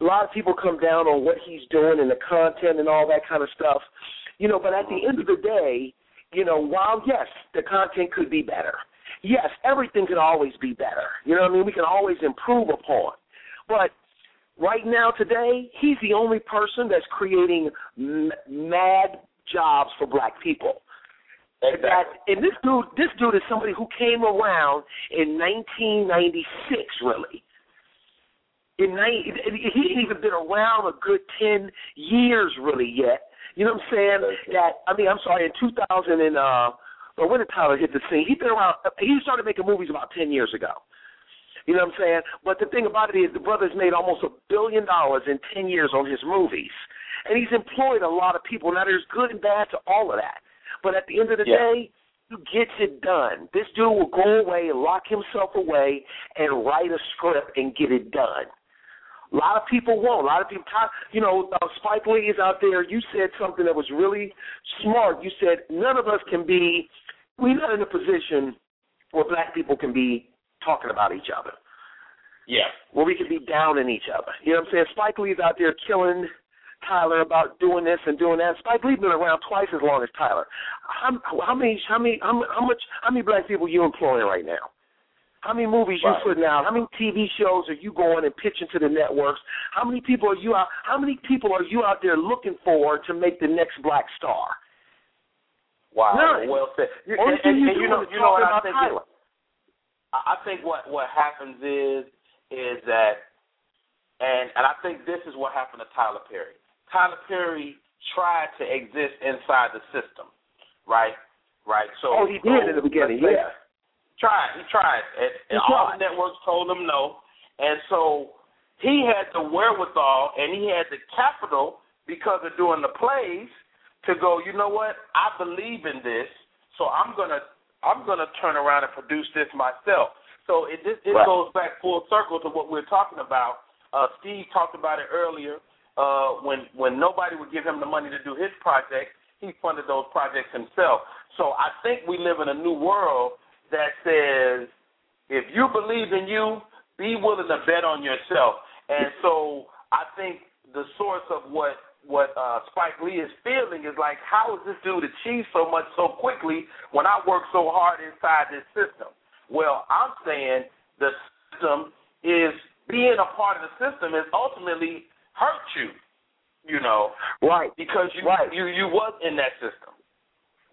a lot of people come down on what he's doing and the content and all that kind of stuff. You know, but at the end of the day, you know, while yes, the content could be better. Yes, everything can always be better. You know what I mean? We can always improve upon. But right now today, he's the only person that's creating m- mad jobs for black people. and That, and this dude, this dude is somebody who came around in 1996, really. In 90, he ain't even been around a good 10 years, really, yet. You know what I'm saying? That I mean, I'm sorry, in 2000 and uh, or when did Tyler hit the scene? He's been around. He started making movies about 10 years ago. You know what I'm saying? But the thing about it is, the brother's made almost a billion dollars in 10 years on his movies, and he's employed a lot of people. Now, there's good and bad to all of that, but at the end of the Yeah. day, he gets it done. This dude will go away, lock himself away, and write a script and get it done. A lot of people won't. A lot of people, talk you know, uh, Spike Lee is out there. You said something that was really smart. You said none of us can be, we're not in a position where black people can be talking about each other, Yeah. where we can be down in each other. You know what I'm saying? Spike Lee's out there killing Tyler about doing this and doing that. Spike Lee's been around twice as long as Tyler. How, how many, how many, how, how much, how many black people you employing right now? How many movies you putting out? How many TV shows are you going and pitching to the networks? How many people are you out? How many people are you out there looking for to make the next black star? Wow. None. Well said. You're- And, only and- you're and you know, you know what I about think. Tyler. I I think what what happens is is that, and and I think this is what happened to Tyler Perry. Tyler Perry tried to exist inside the system, right? Right. So Oh, he did so in the beginning, yeah. Tried. He tried, and, and He all the networks told him no, and so he had the wherewithal and he had the capital because of doing the plays to go. You know what? I believe in this, so I'm gonna I'm gonna turn around and produce this myself. So it it, it Right. goes back full circle to what we're talking about. Uh, Steve talked about it earlier. Uh, when when nobody would give him the money to do his project, he funded those projects himself. So I think we live in a new world that says if you believe in you, be willing to bet on yourself. And so I think the source of what what uh, Spike Lee is feeling is like, how is this dude achieve so much so quickly when I work so hard inside this system? Well, I'm saying the system is being a part of the system is ultimately hurt you, you know, right? Because you right. you you was in that system.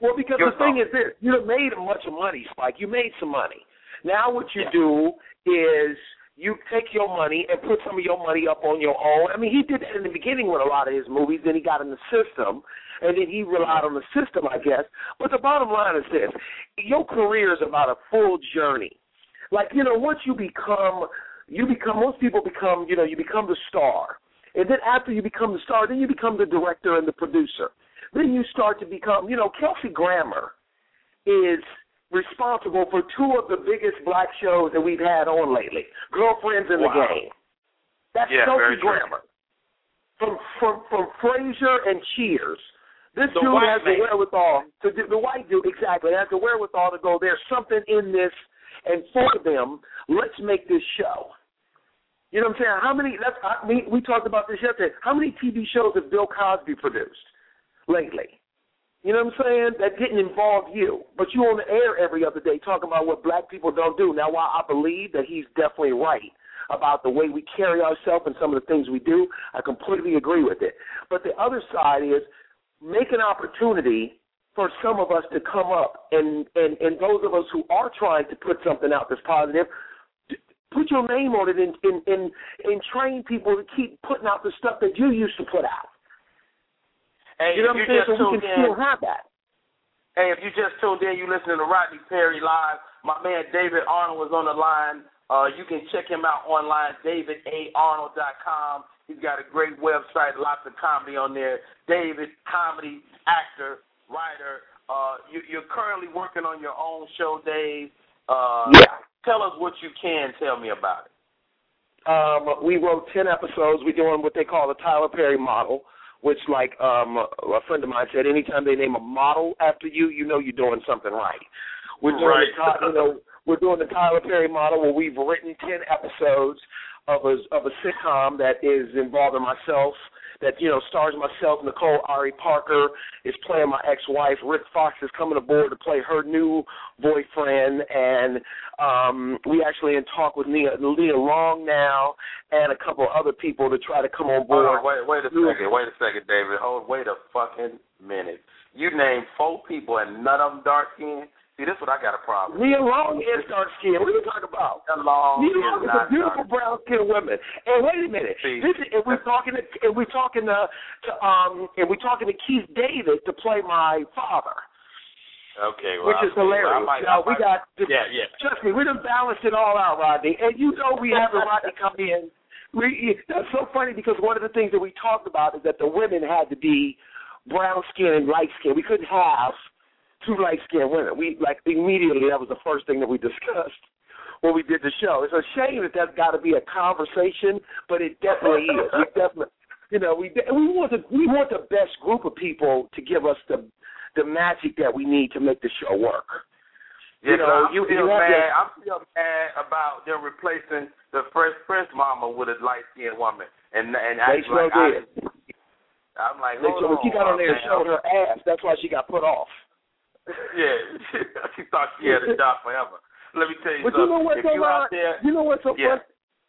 Well, because the thing is this: you made a bunch of money, Spike. You made some money. Now, what you yeah. do is you take your money and put some of your money up on your own. I mean, he did that in the beginning with a lot of his movies. Then he got in the system, and then he relied on the system, I guess. But the bottom line is this: your career is about a full journey. Like you know, once you become, you become. Most people become, you know, you become the star, and then after you become the star, then you become the director and the producer. Then you start to become, you know, Kelsey Grammer is responsible for two of the biggest black shows that we've had on lately. Girlfriends in wow. the Game. That's yeah, Kelsey Grammer. From from from Frasier and Cheers. This the dude has man. the wherewithal to do, the white dude exactly has the wherewithal to go. There's something in this, and for them, let's make this show. You know what I'm saying? How many? That's I mean, we talked about this yesterday. How many TV shows have Bill Cosby produced lately? You know what I'm saying? That didn't involve you. But you on the air every other day talking about what black people don't do. Now, while I believe that he's definitely right about the way we carry ourselves and some of the things we do, I completely agree with it. But the other side is make an opportunity for some of us to come up and, and, and those of us who are trying to put something out that's positive, put your name on it and, and, and, and train people to keep putting out the stuff that you used to put out. Hey, you know what I'm saying? So we can in, still have that. Hey, if you just tuned in, you're listening to Rodney Perry live. My man David Arnold was on the line. Uh, you can check him out online, davidarnold.com. He's got a great website, lots of comedy on there. David, comedy, actor, writer. Uh, you, you're currently working on your own show, Dave. Uh, yeah. Tell us what you can tell me about it. Um, we wrote 10 episodes. We're doing what they call the Tyler Perry model which like um a friend of mine said, anytime they name a model after you, you know you're doing something right. We're doing right. the you know we're doing the Tyler Perry model where we've written ten episodes of a of a sitcom that is involving myself that you know stars myself. Nicole Ari Parker is playing my ex-wife. Rick Fox is coming aboard to play her new boyfriend, and um, we actually in talk with Nia, Nia Long now and a couple other people to try to come on board. Hold on, wait, wait a second, wait a second, David. Hold, wait a fucking minute. You named four people and none of them dark skinned. See, this is what I got a problem. Nia Long is dark skinned. What are you talking about? Nia Long, Nia Long is, is a beautiful brown skinned woman. And wait a minute. See, this is, and we're talking to and we're talking to, to um and we're talking to Keith David to play my father. Okay, well, which is hilarious. Well, might, now, might, we got yeah, yeah. Trust me, we done balanced it all out, Rodney. And you know we have Rodney come in. We that's so funny because one of the things that we talked about is that the women had to be brown skin and light skin. We couldn't have two light skinned women. We like immediately that was the first thing that we discussed when we did the show. It's a shame that that's got to be a conversation, but it definitely is. We definitely, you know, we we want the we want the best group of people to give us the the magic that we need to make the show work. Yeah, you know, I'm you, still you mad. to, I'm still mad about them replacing the Fresh Prince mama with a light skinned woman, and and they I sure like did. I, I'm like, they hold sure, on, she got on there and showed her ass. That's why she got put off. Yeah, she thought she had a job forever. Let me tell you But something. you know what's if so you out there, you know what's so yeah. funny?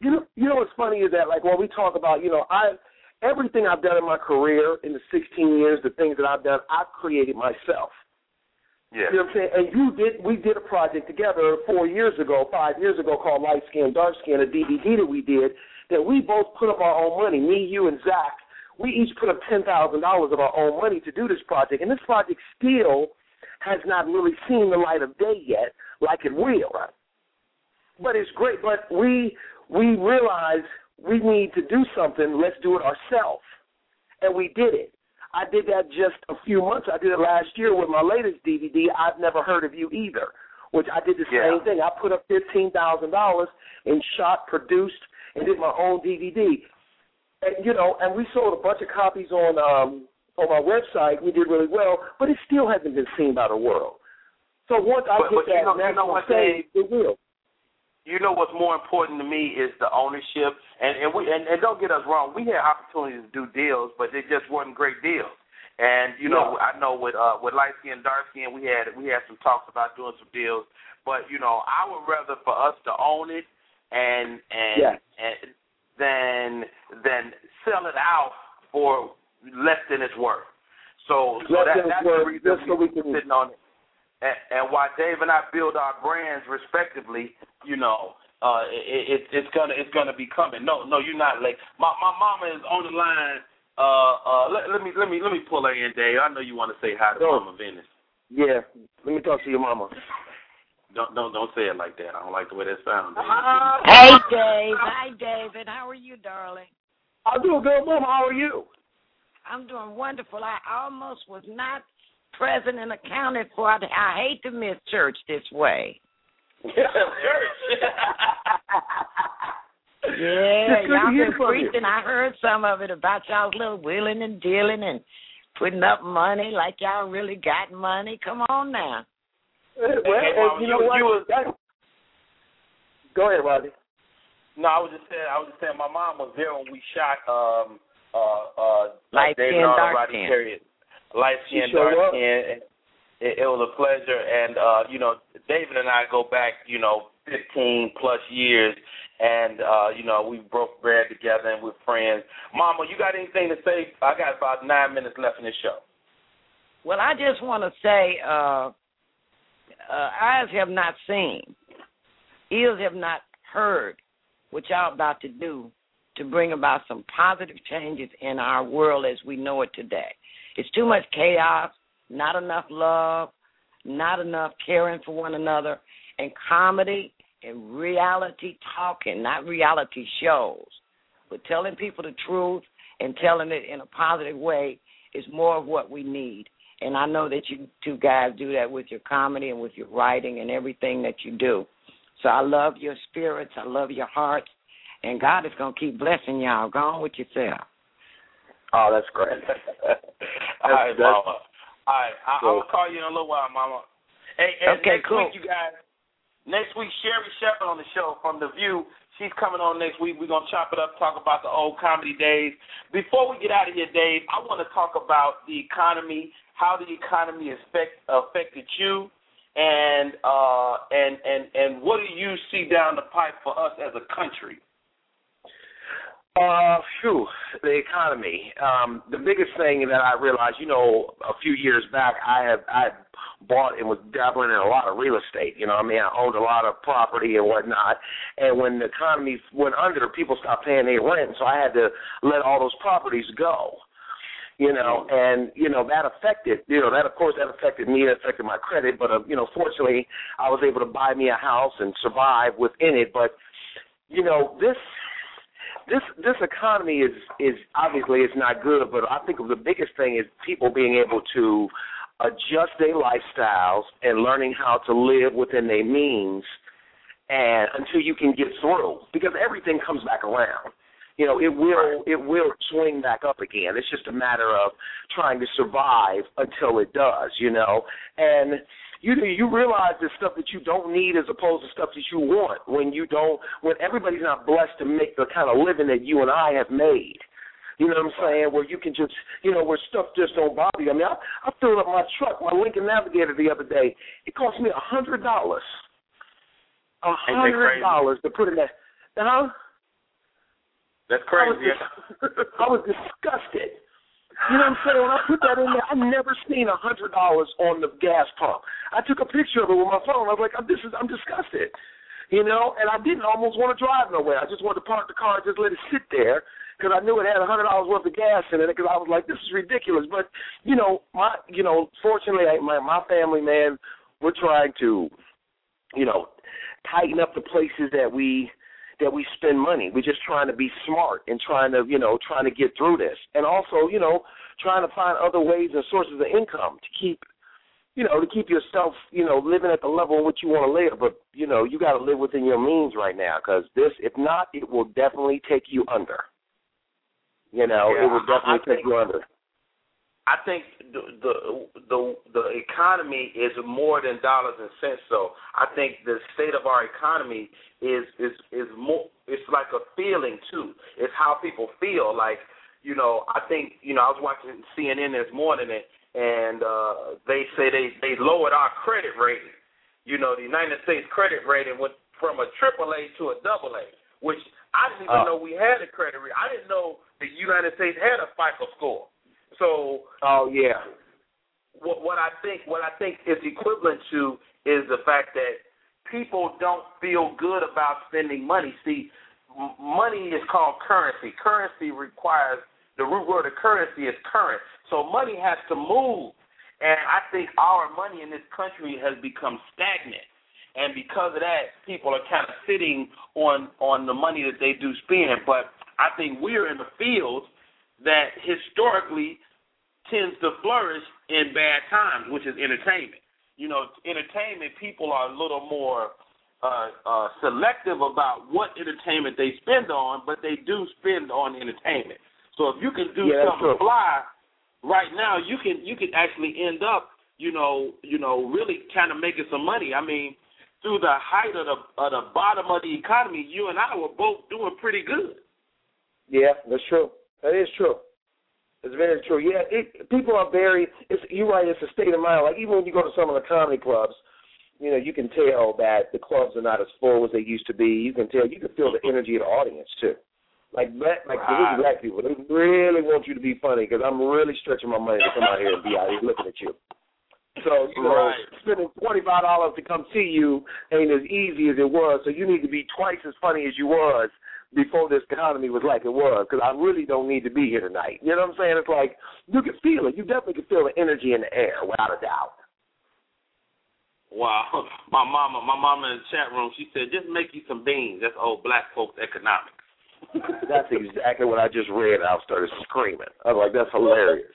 You know, you know what's funny is that like when we talk about, you know, I everything I've done in my career in the 16 years, the things that I've done, I've created myself. Yeah. You know what I'm saying? And you did. We did a project together four years ago, five years ago, called Light Skin, Dark Skin, a DVD that we did. That we both put up our own money. Me, you, and Zach. We each put up ten thousand dollars of our own money to do this project, and this project still has not really seen the light of day yet, like it will. But it's great. But we we realized we need to do something. Let's do it ourselves, and we did it. I did that just a few months. I did it last year with my latest DVD. I've never heard of you either, which I did the Yeah. same thing. I put up fifteen thousand dollars and shot, produced, and did my own DVD. And you know, and we sold a bunch of copies on um on my website, we did really well, but it still hasn't been seen by the world. So once I But- get but you that know- you know national what, stage, it will. you know what's more important to me is the ownership and and we and, and don't get us wrong we had opportunities to do deals but they just weren't great deals and you know i know with uh with light skin dark skin we had we had some talks about doing some deals but you know i would rather for us to own it and and Yes. and than than sell it out for less than it's worth so so that, that's worth, the reason just so we can- sitting on it and, and while Dave and I build our brands respectively, you know, uh, it, it, it's gonna it's gonna be coming. No, no, you're not late. My my mama is on the line. Uh, uh, let, let me let me let me pull her in, Dave. I know you want to say hi to Go. Mama Venice. Yeah, let me talk to your mama. Don't don't don't say it like that. I don't like the way that sounds. Dave. Hey, Dave. Hi, David. How are you, darling? I'm doing good, mama. How are you? I'm doing wonderful. I almost was not present and accounted for. I, I hate to miss church this way. Yeah, It's good to y'all hear been preaching. I heard some of it about y'all's little wheeling and dealing and putting up money like y'all really got money. Come on now. Well, Hey, and Mama, you know what? you was- That- Go ahead, Rodney. No, I was just saying. I was just saying. My mom was there when we shot um uh uh Light David skin, Arnold, dark Rodney skin. Perry. Light skin, dark up. skin. It, it was a pleasure, and uh, you know, David and I go back, you know, 15 plus years, and uh, you know, we broke bread together and we're friends. Mama, you got anything to say? I got about nine minutes left in this show. Well, I just want to say, uh, uh, eyes have not seen, ears have not heard what y'all about to do to bring about some positive changes in our world as we know it today. It's too much chaos, not enough love, not enough caring for one another, and comedy and reality talking, not reality shows, but telling people the truth and telling it in a positive way is more of what we need. And I know that you two guys do that with your comedy and with your writing and everything that you do. So I love your spirits. I love your hearts. And God is going to keep blessing y'all. Go on with yourself. Oh, that's great. All right, that's- Mama. All right, I, So- I'm gonna call you in a little while, Mama. Hey, and Okay, next cool. week, you guys. Next week, Sherri Shepherd on the show from The View. She's coming on next week. We're gonna chop it up, talk about the old comedy days. Before we get out of here, Dave, I want to talk about the economy, how the economy affect, affected you, and uh, and and and what do you see down the pipe for us as a country? Uh, phew, the economy. Um, the biggest thing that I realized, you know, a few years back, I have I bought and was dabbling in a lot of real estate. You know, I mean, I owned a lot of property and whatnot. And when the economy went under, people stopped paying their rent, so I had to let all those properties go. You know, and you know that affected. You know that, of course, that affected me. That affected my credit. But uh, you know, fortunately, I was able to buy me a house and survive within it. But you know, this this this economy is is obviously it's not good, but I think the biggest thing is people being able to adjust their lifestyles and learning how to live within their means and until you can get through because everything comes back around. You know, it will it will swing back up again. It's just a matter of trying to survive until it does, you know. And you you realize the stuff that you don't need as opposed to stuff that you want when you don't when everybody's not blessed to make the kind of living that you and I have made. You know what I'm saying? Where you can just, you know, where stuff just don't bother you. I mean, I, I filled up my truck, my Lincoln Navigator the other day. It cost me a hundred dollars. A hundred dollars to put in that. Huh? That's I was, crazy. dis- I was disgusted. You know what I'm saying? When I put that in there, I've never seen a hundred dollars on the gas pump. I took a picture of it with my phone. I was like, "This is, I'm disgusted." You know, and I didn't almost want to drive nowhere. I just wanted to park the car and just let it sit there because I knew it had a hundred dollars worth of gas in it. Because I was like, "This is ridiculous." But you know, my, you know, fortunately, I, my my family, man, we're trying to, you know, tighten up the places that we that we spend money. We're just trying to be smart and trying to, you know, trying to get through this. And also, you know, trying to find other ways and sources of income to keep, you know, to keep yourself, you know, living at the level in which you want to live. But, you know, you got to live within your means right now because this, if not, it will definitely take you under. You know, Yeah, it will I- I definitely take think- you under. I think the, the the the economy is more than dollars and cents. So I think the state of our economy is is is more. It's like a feeling too. It's how people feel. Like you know, I think you know I was watching CNN this morning and and uh, they say they they lowered our credit rating. You know, the United States credit rating went from a triple A to a double A, which I didn't even oh. know we had a credit rating. I didn't know the United States had a FICO score. So, oh yeah, what what I think what I think is equivalent to is the fact that people don't feel good about spending money. See, money is called currency. Currency requires the root word of currency is current. So money has to move, and I think our money in this country has become stagnant. And because of that, people are kind of sitting on on the money that they do spend. But I think we're in the fields that historically tends to flourish in bad times, which is entertainment. You know, entertainment people are a little more uh, uh, selective about what entertainment they spend on, but they do spend on entertainment. So if you can do yeah, something fly right now, you can you can actually end up, you know, you know, really kind of making some money. I mean, through the height of the of the bottom of the economy, you and I were both doing pretty good. Yeah, that's true. That is true. It's very true. Yeah, it, people are very. It's you're right. It's a state of mind. Like even when you go to some of the comedy clubs, you know, you can tell that the clubs are not as full as they used to be. You can tell. You can feel the energy of the audience too. Like black, like right. black people, they really want you to be funny because I'm really stretching my money to come out here and be out here looking at you. So you know, right. spending twenty five dollars to come see you ain't as easy as it was. So you need to be twice as funny as you was before this economy was like it was because I really don't need to be here tonight. You know what I'm saying? It's like you can feel it. You definitely can feel the energy in the air without a doubt. Wow. My mama my mama in the chat room, she said, just make you some beans. That's old black folks economics. that's exactly what I just read. And I started screaming. I was like, that's hilarious.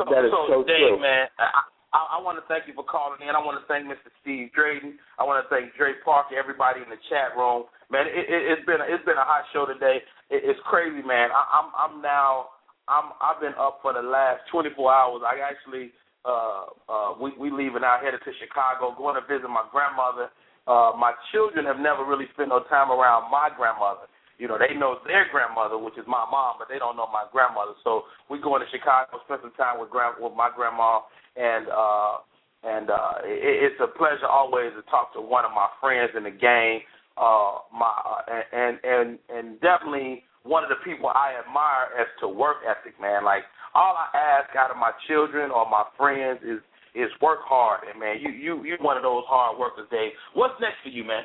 So, that is so, so Dave, true. man, I, I, I want to thank you for calling in. I want to thank Mr. Steve Drayton. I want to thank Dre Parker, everybody in the chat room. Man, it, it, it's been it's been a hot show today. It, it's crazy, man. I, I'm I'm now I'm I've been up for the last 24 hours. I actually uh uh we we leaving out headed to Chicago, going to visit my grandmother. Uh my children have never really spent no time around my grandmother. You know, they know their grandmother, which is my mom, but they don't know my grandmother. So we going to Chicago, spend some time with grand with my grandma, and uh, and uh, it, it's a pleasure always to talk to one of my friends in the game. Uh, my uh, and and and definitely one of the people I admire as to work ethic, man. Like all I ask out of my children or my friends is is work hard, and man, you you you're one of those hard workers, Dave. What's next for you, man?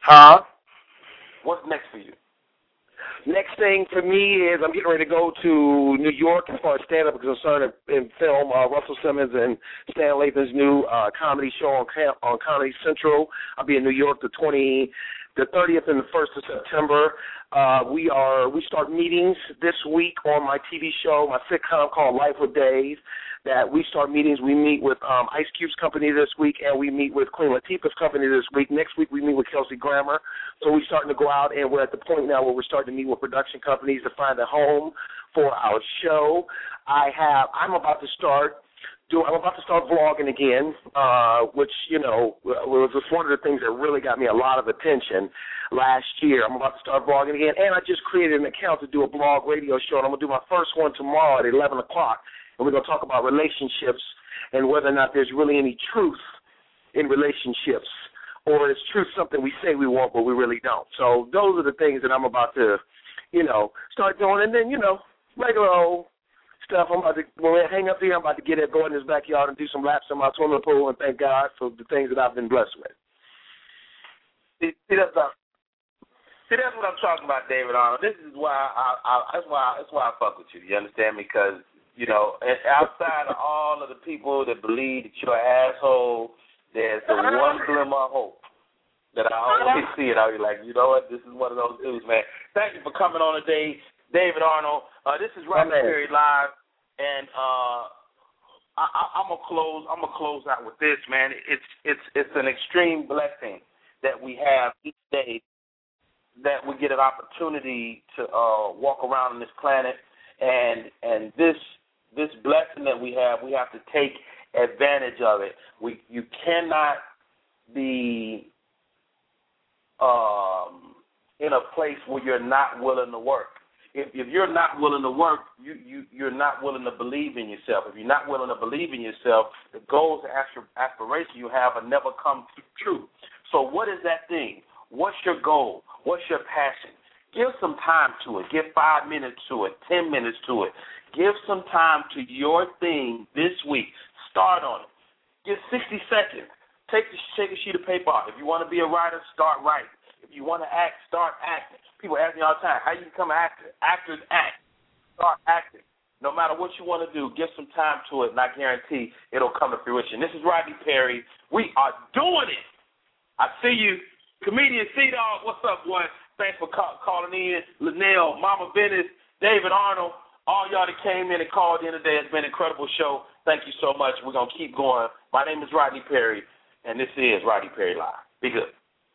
Huh? What's next for you? Next thing for me is I'm getting ready to go to New York as far as stand up is concerned in film. Uh, Russell Simmons and Stan Lathan's new uh, comedy show on on Comedy Central. I'll be in New York the 20, the 30th and the 1st of September. Uh, we are we start meetings this week on my TV show, my sitcom called Life with Dave that we start meetings. We meet with um, Ice Cube's company this week, and we meet with Queen Latifah's company this week. Next week, we meet with Kelsey Grammer. So we're starting to go out, and we're at the point now where we're starting to meet with production companies to find a home for our show. I have. I'm about to start do I'm about to start vlogging again, uh, which you know was just one of the things that really got me a lot of attention last year. I'm about to start vlogging again, and I just created an account to do a blog radio show, and I'm gonna do my first one tomorrow at 11 o'clock and we're to talk about relationships and whether or not there's really any truth in relationships, or is truth something we say we want but we really don't. So those are the things that I'm about to, you know, start doing, and then you know, regular old stuff. I'm about to when we hang up here. I'm about to get it, go in his backyard and do some laps in my swimming pool, and thank God for the things that I've been blessed with. See, that's not, See, that's what I'm talking about, David Arnold. This is why I, I that's why that's why I fuck with you. You understand me? Because you know, outside of all of the people that believe that you're an asshole, there's the one glimmer of hope that I always see it. I'll be like, you know what? This is one of those dudes, man. Thank you for coming on today, David Arnold. Uh, this is Rodney Perry live, and uh, I, I, I'm gonna close. I'm gonna close out with this, man. It's it's it's an extreme blessing that we have each day that we get an opportunity to uh, walk around on this planet, and and this this blessing that we have, we have to take advantage of it. We you cannot be um, in a place where you're not willing to work. If, if you're not willing to work, you, you you're not willing to believe in yourself. If you're not willing to believe in yourself, the goals and aspirations you have will never come true. So, what is that thing? What's your goal? What's your passion? Give some time to it. Give five minutes to it, ten minutes to it. Give some time to your thing this week. Start on it. Give 60 seconds. Take take a sheet of paper off. If you want to be a writer, start writing. If you want to act, start acting. People ask me all the time, how you become an actor? Actors act. Start acting. No matter what you want to do, give some time to it, and I guarantee it'll come to fruition. This is Rodney Perry. We are doing it. I see you. Comedian C Dog, what's up, boy? Thanks for call, calling in. Linnell, Mama Venice, David Arnold, all y'all that came in and called in today. It's been an incredible show. Thank you so much. We're going to keep going. My name is Rodney Perry and this is Rodney Perry Live. Be good.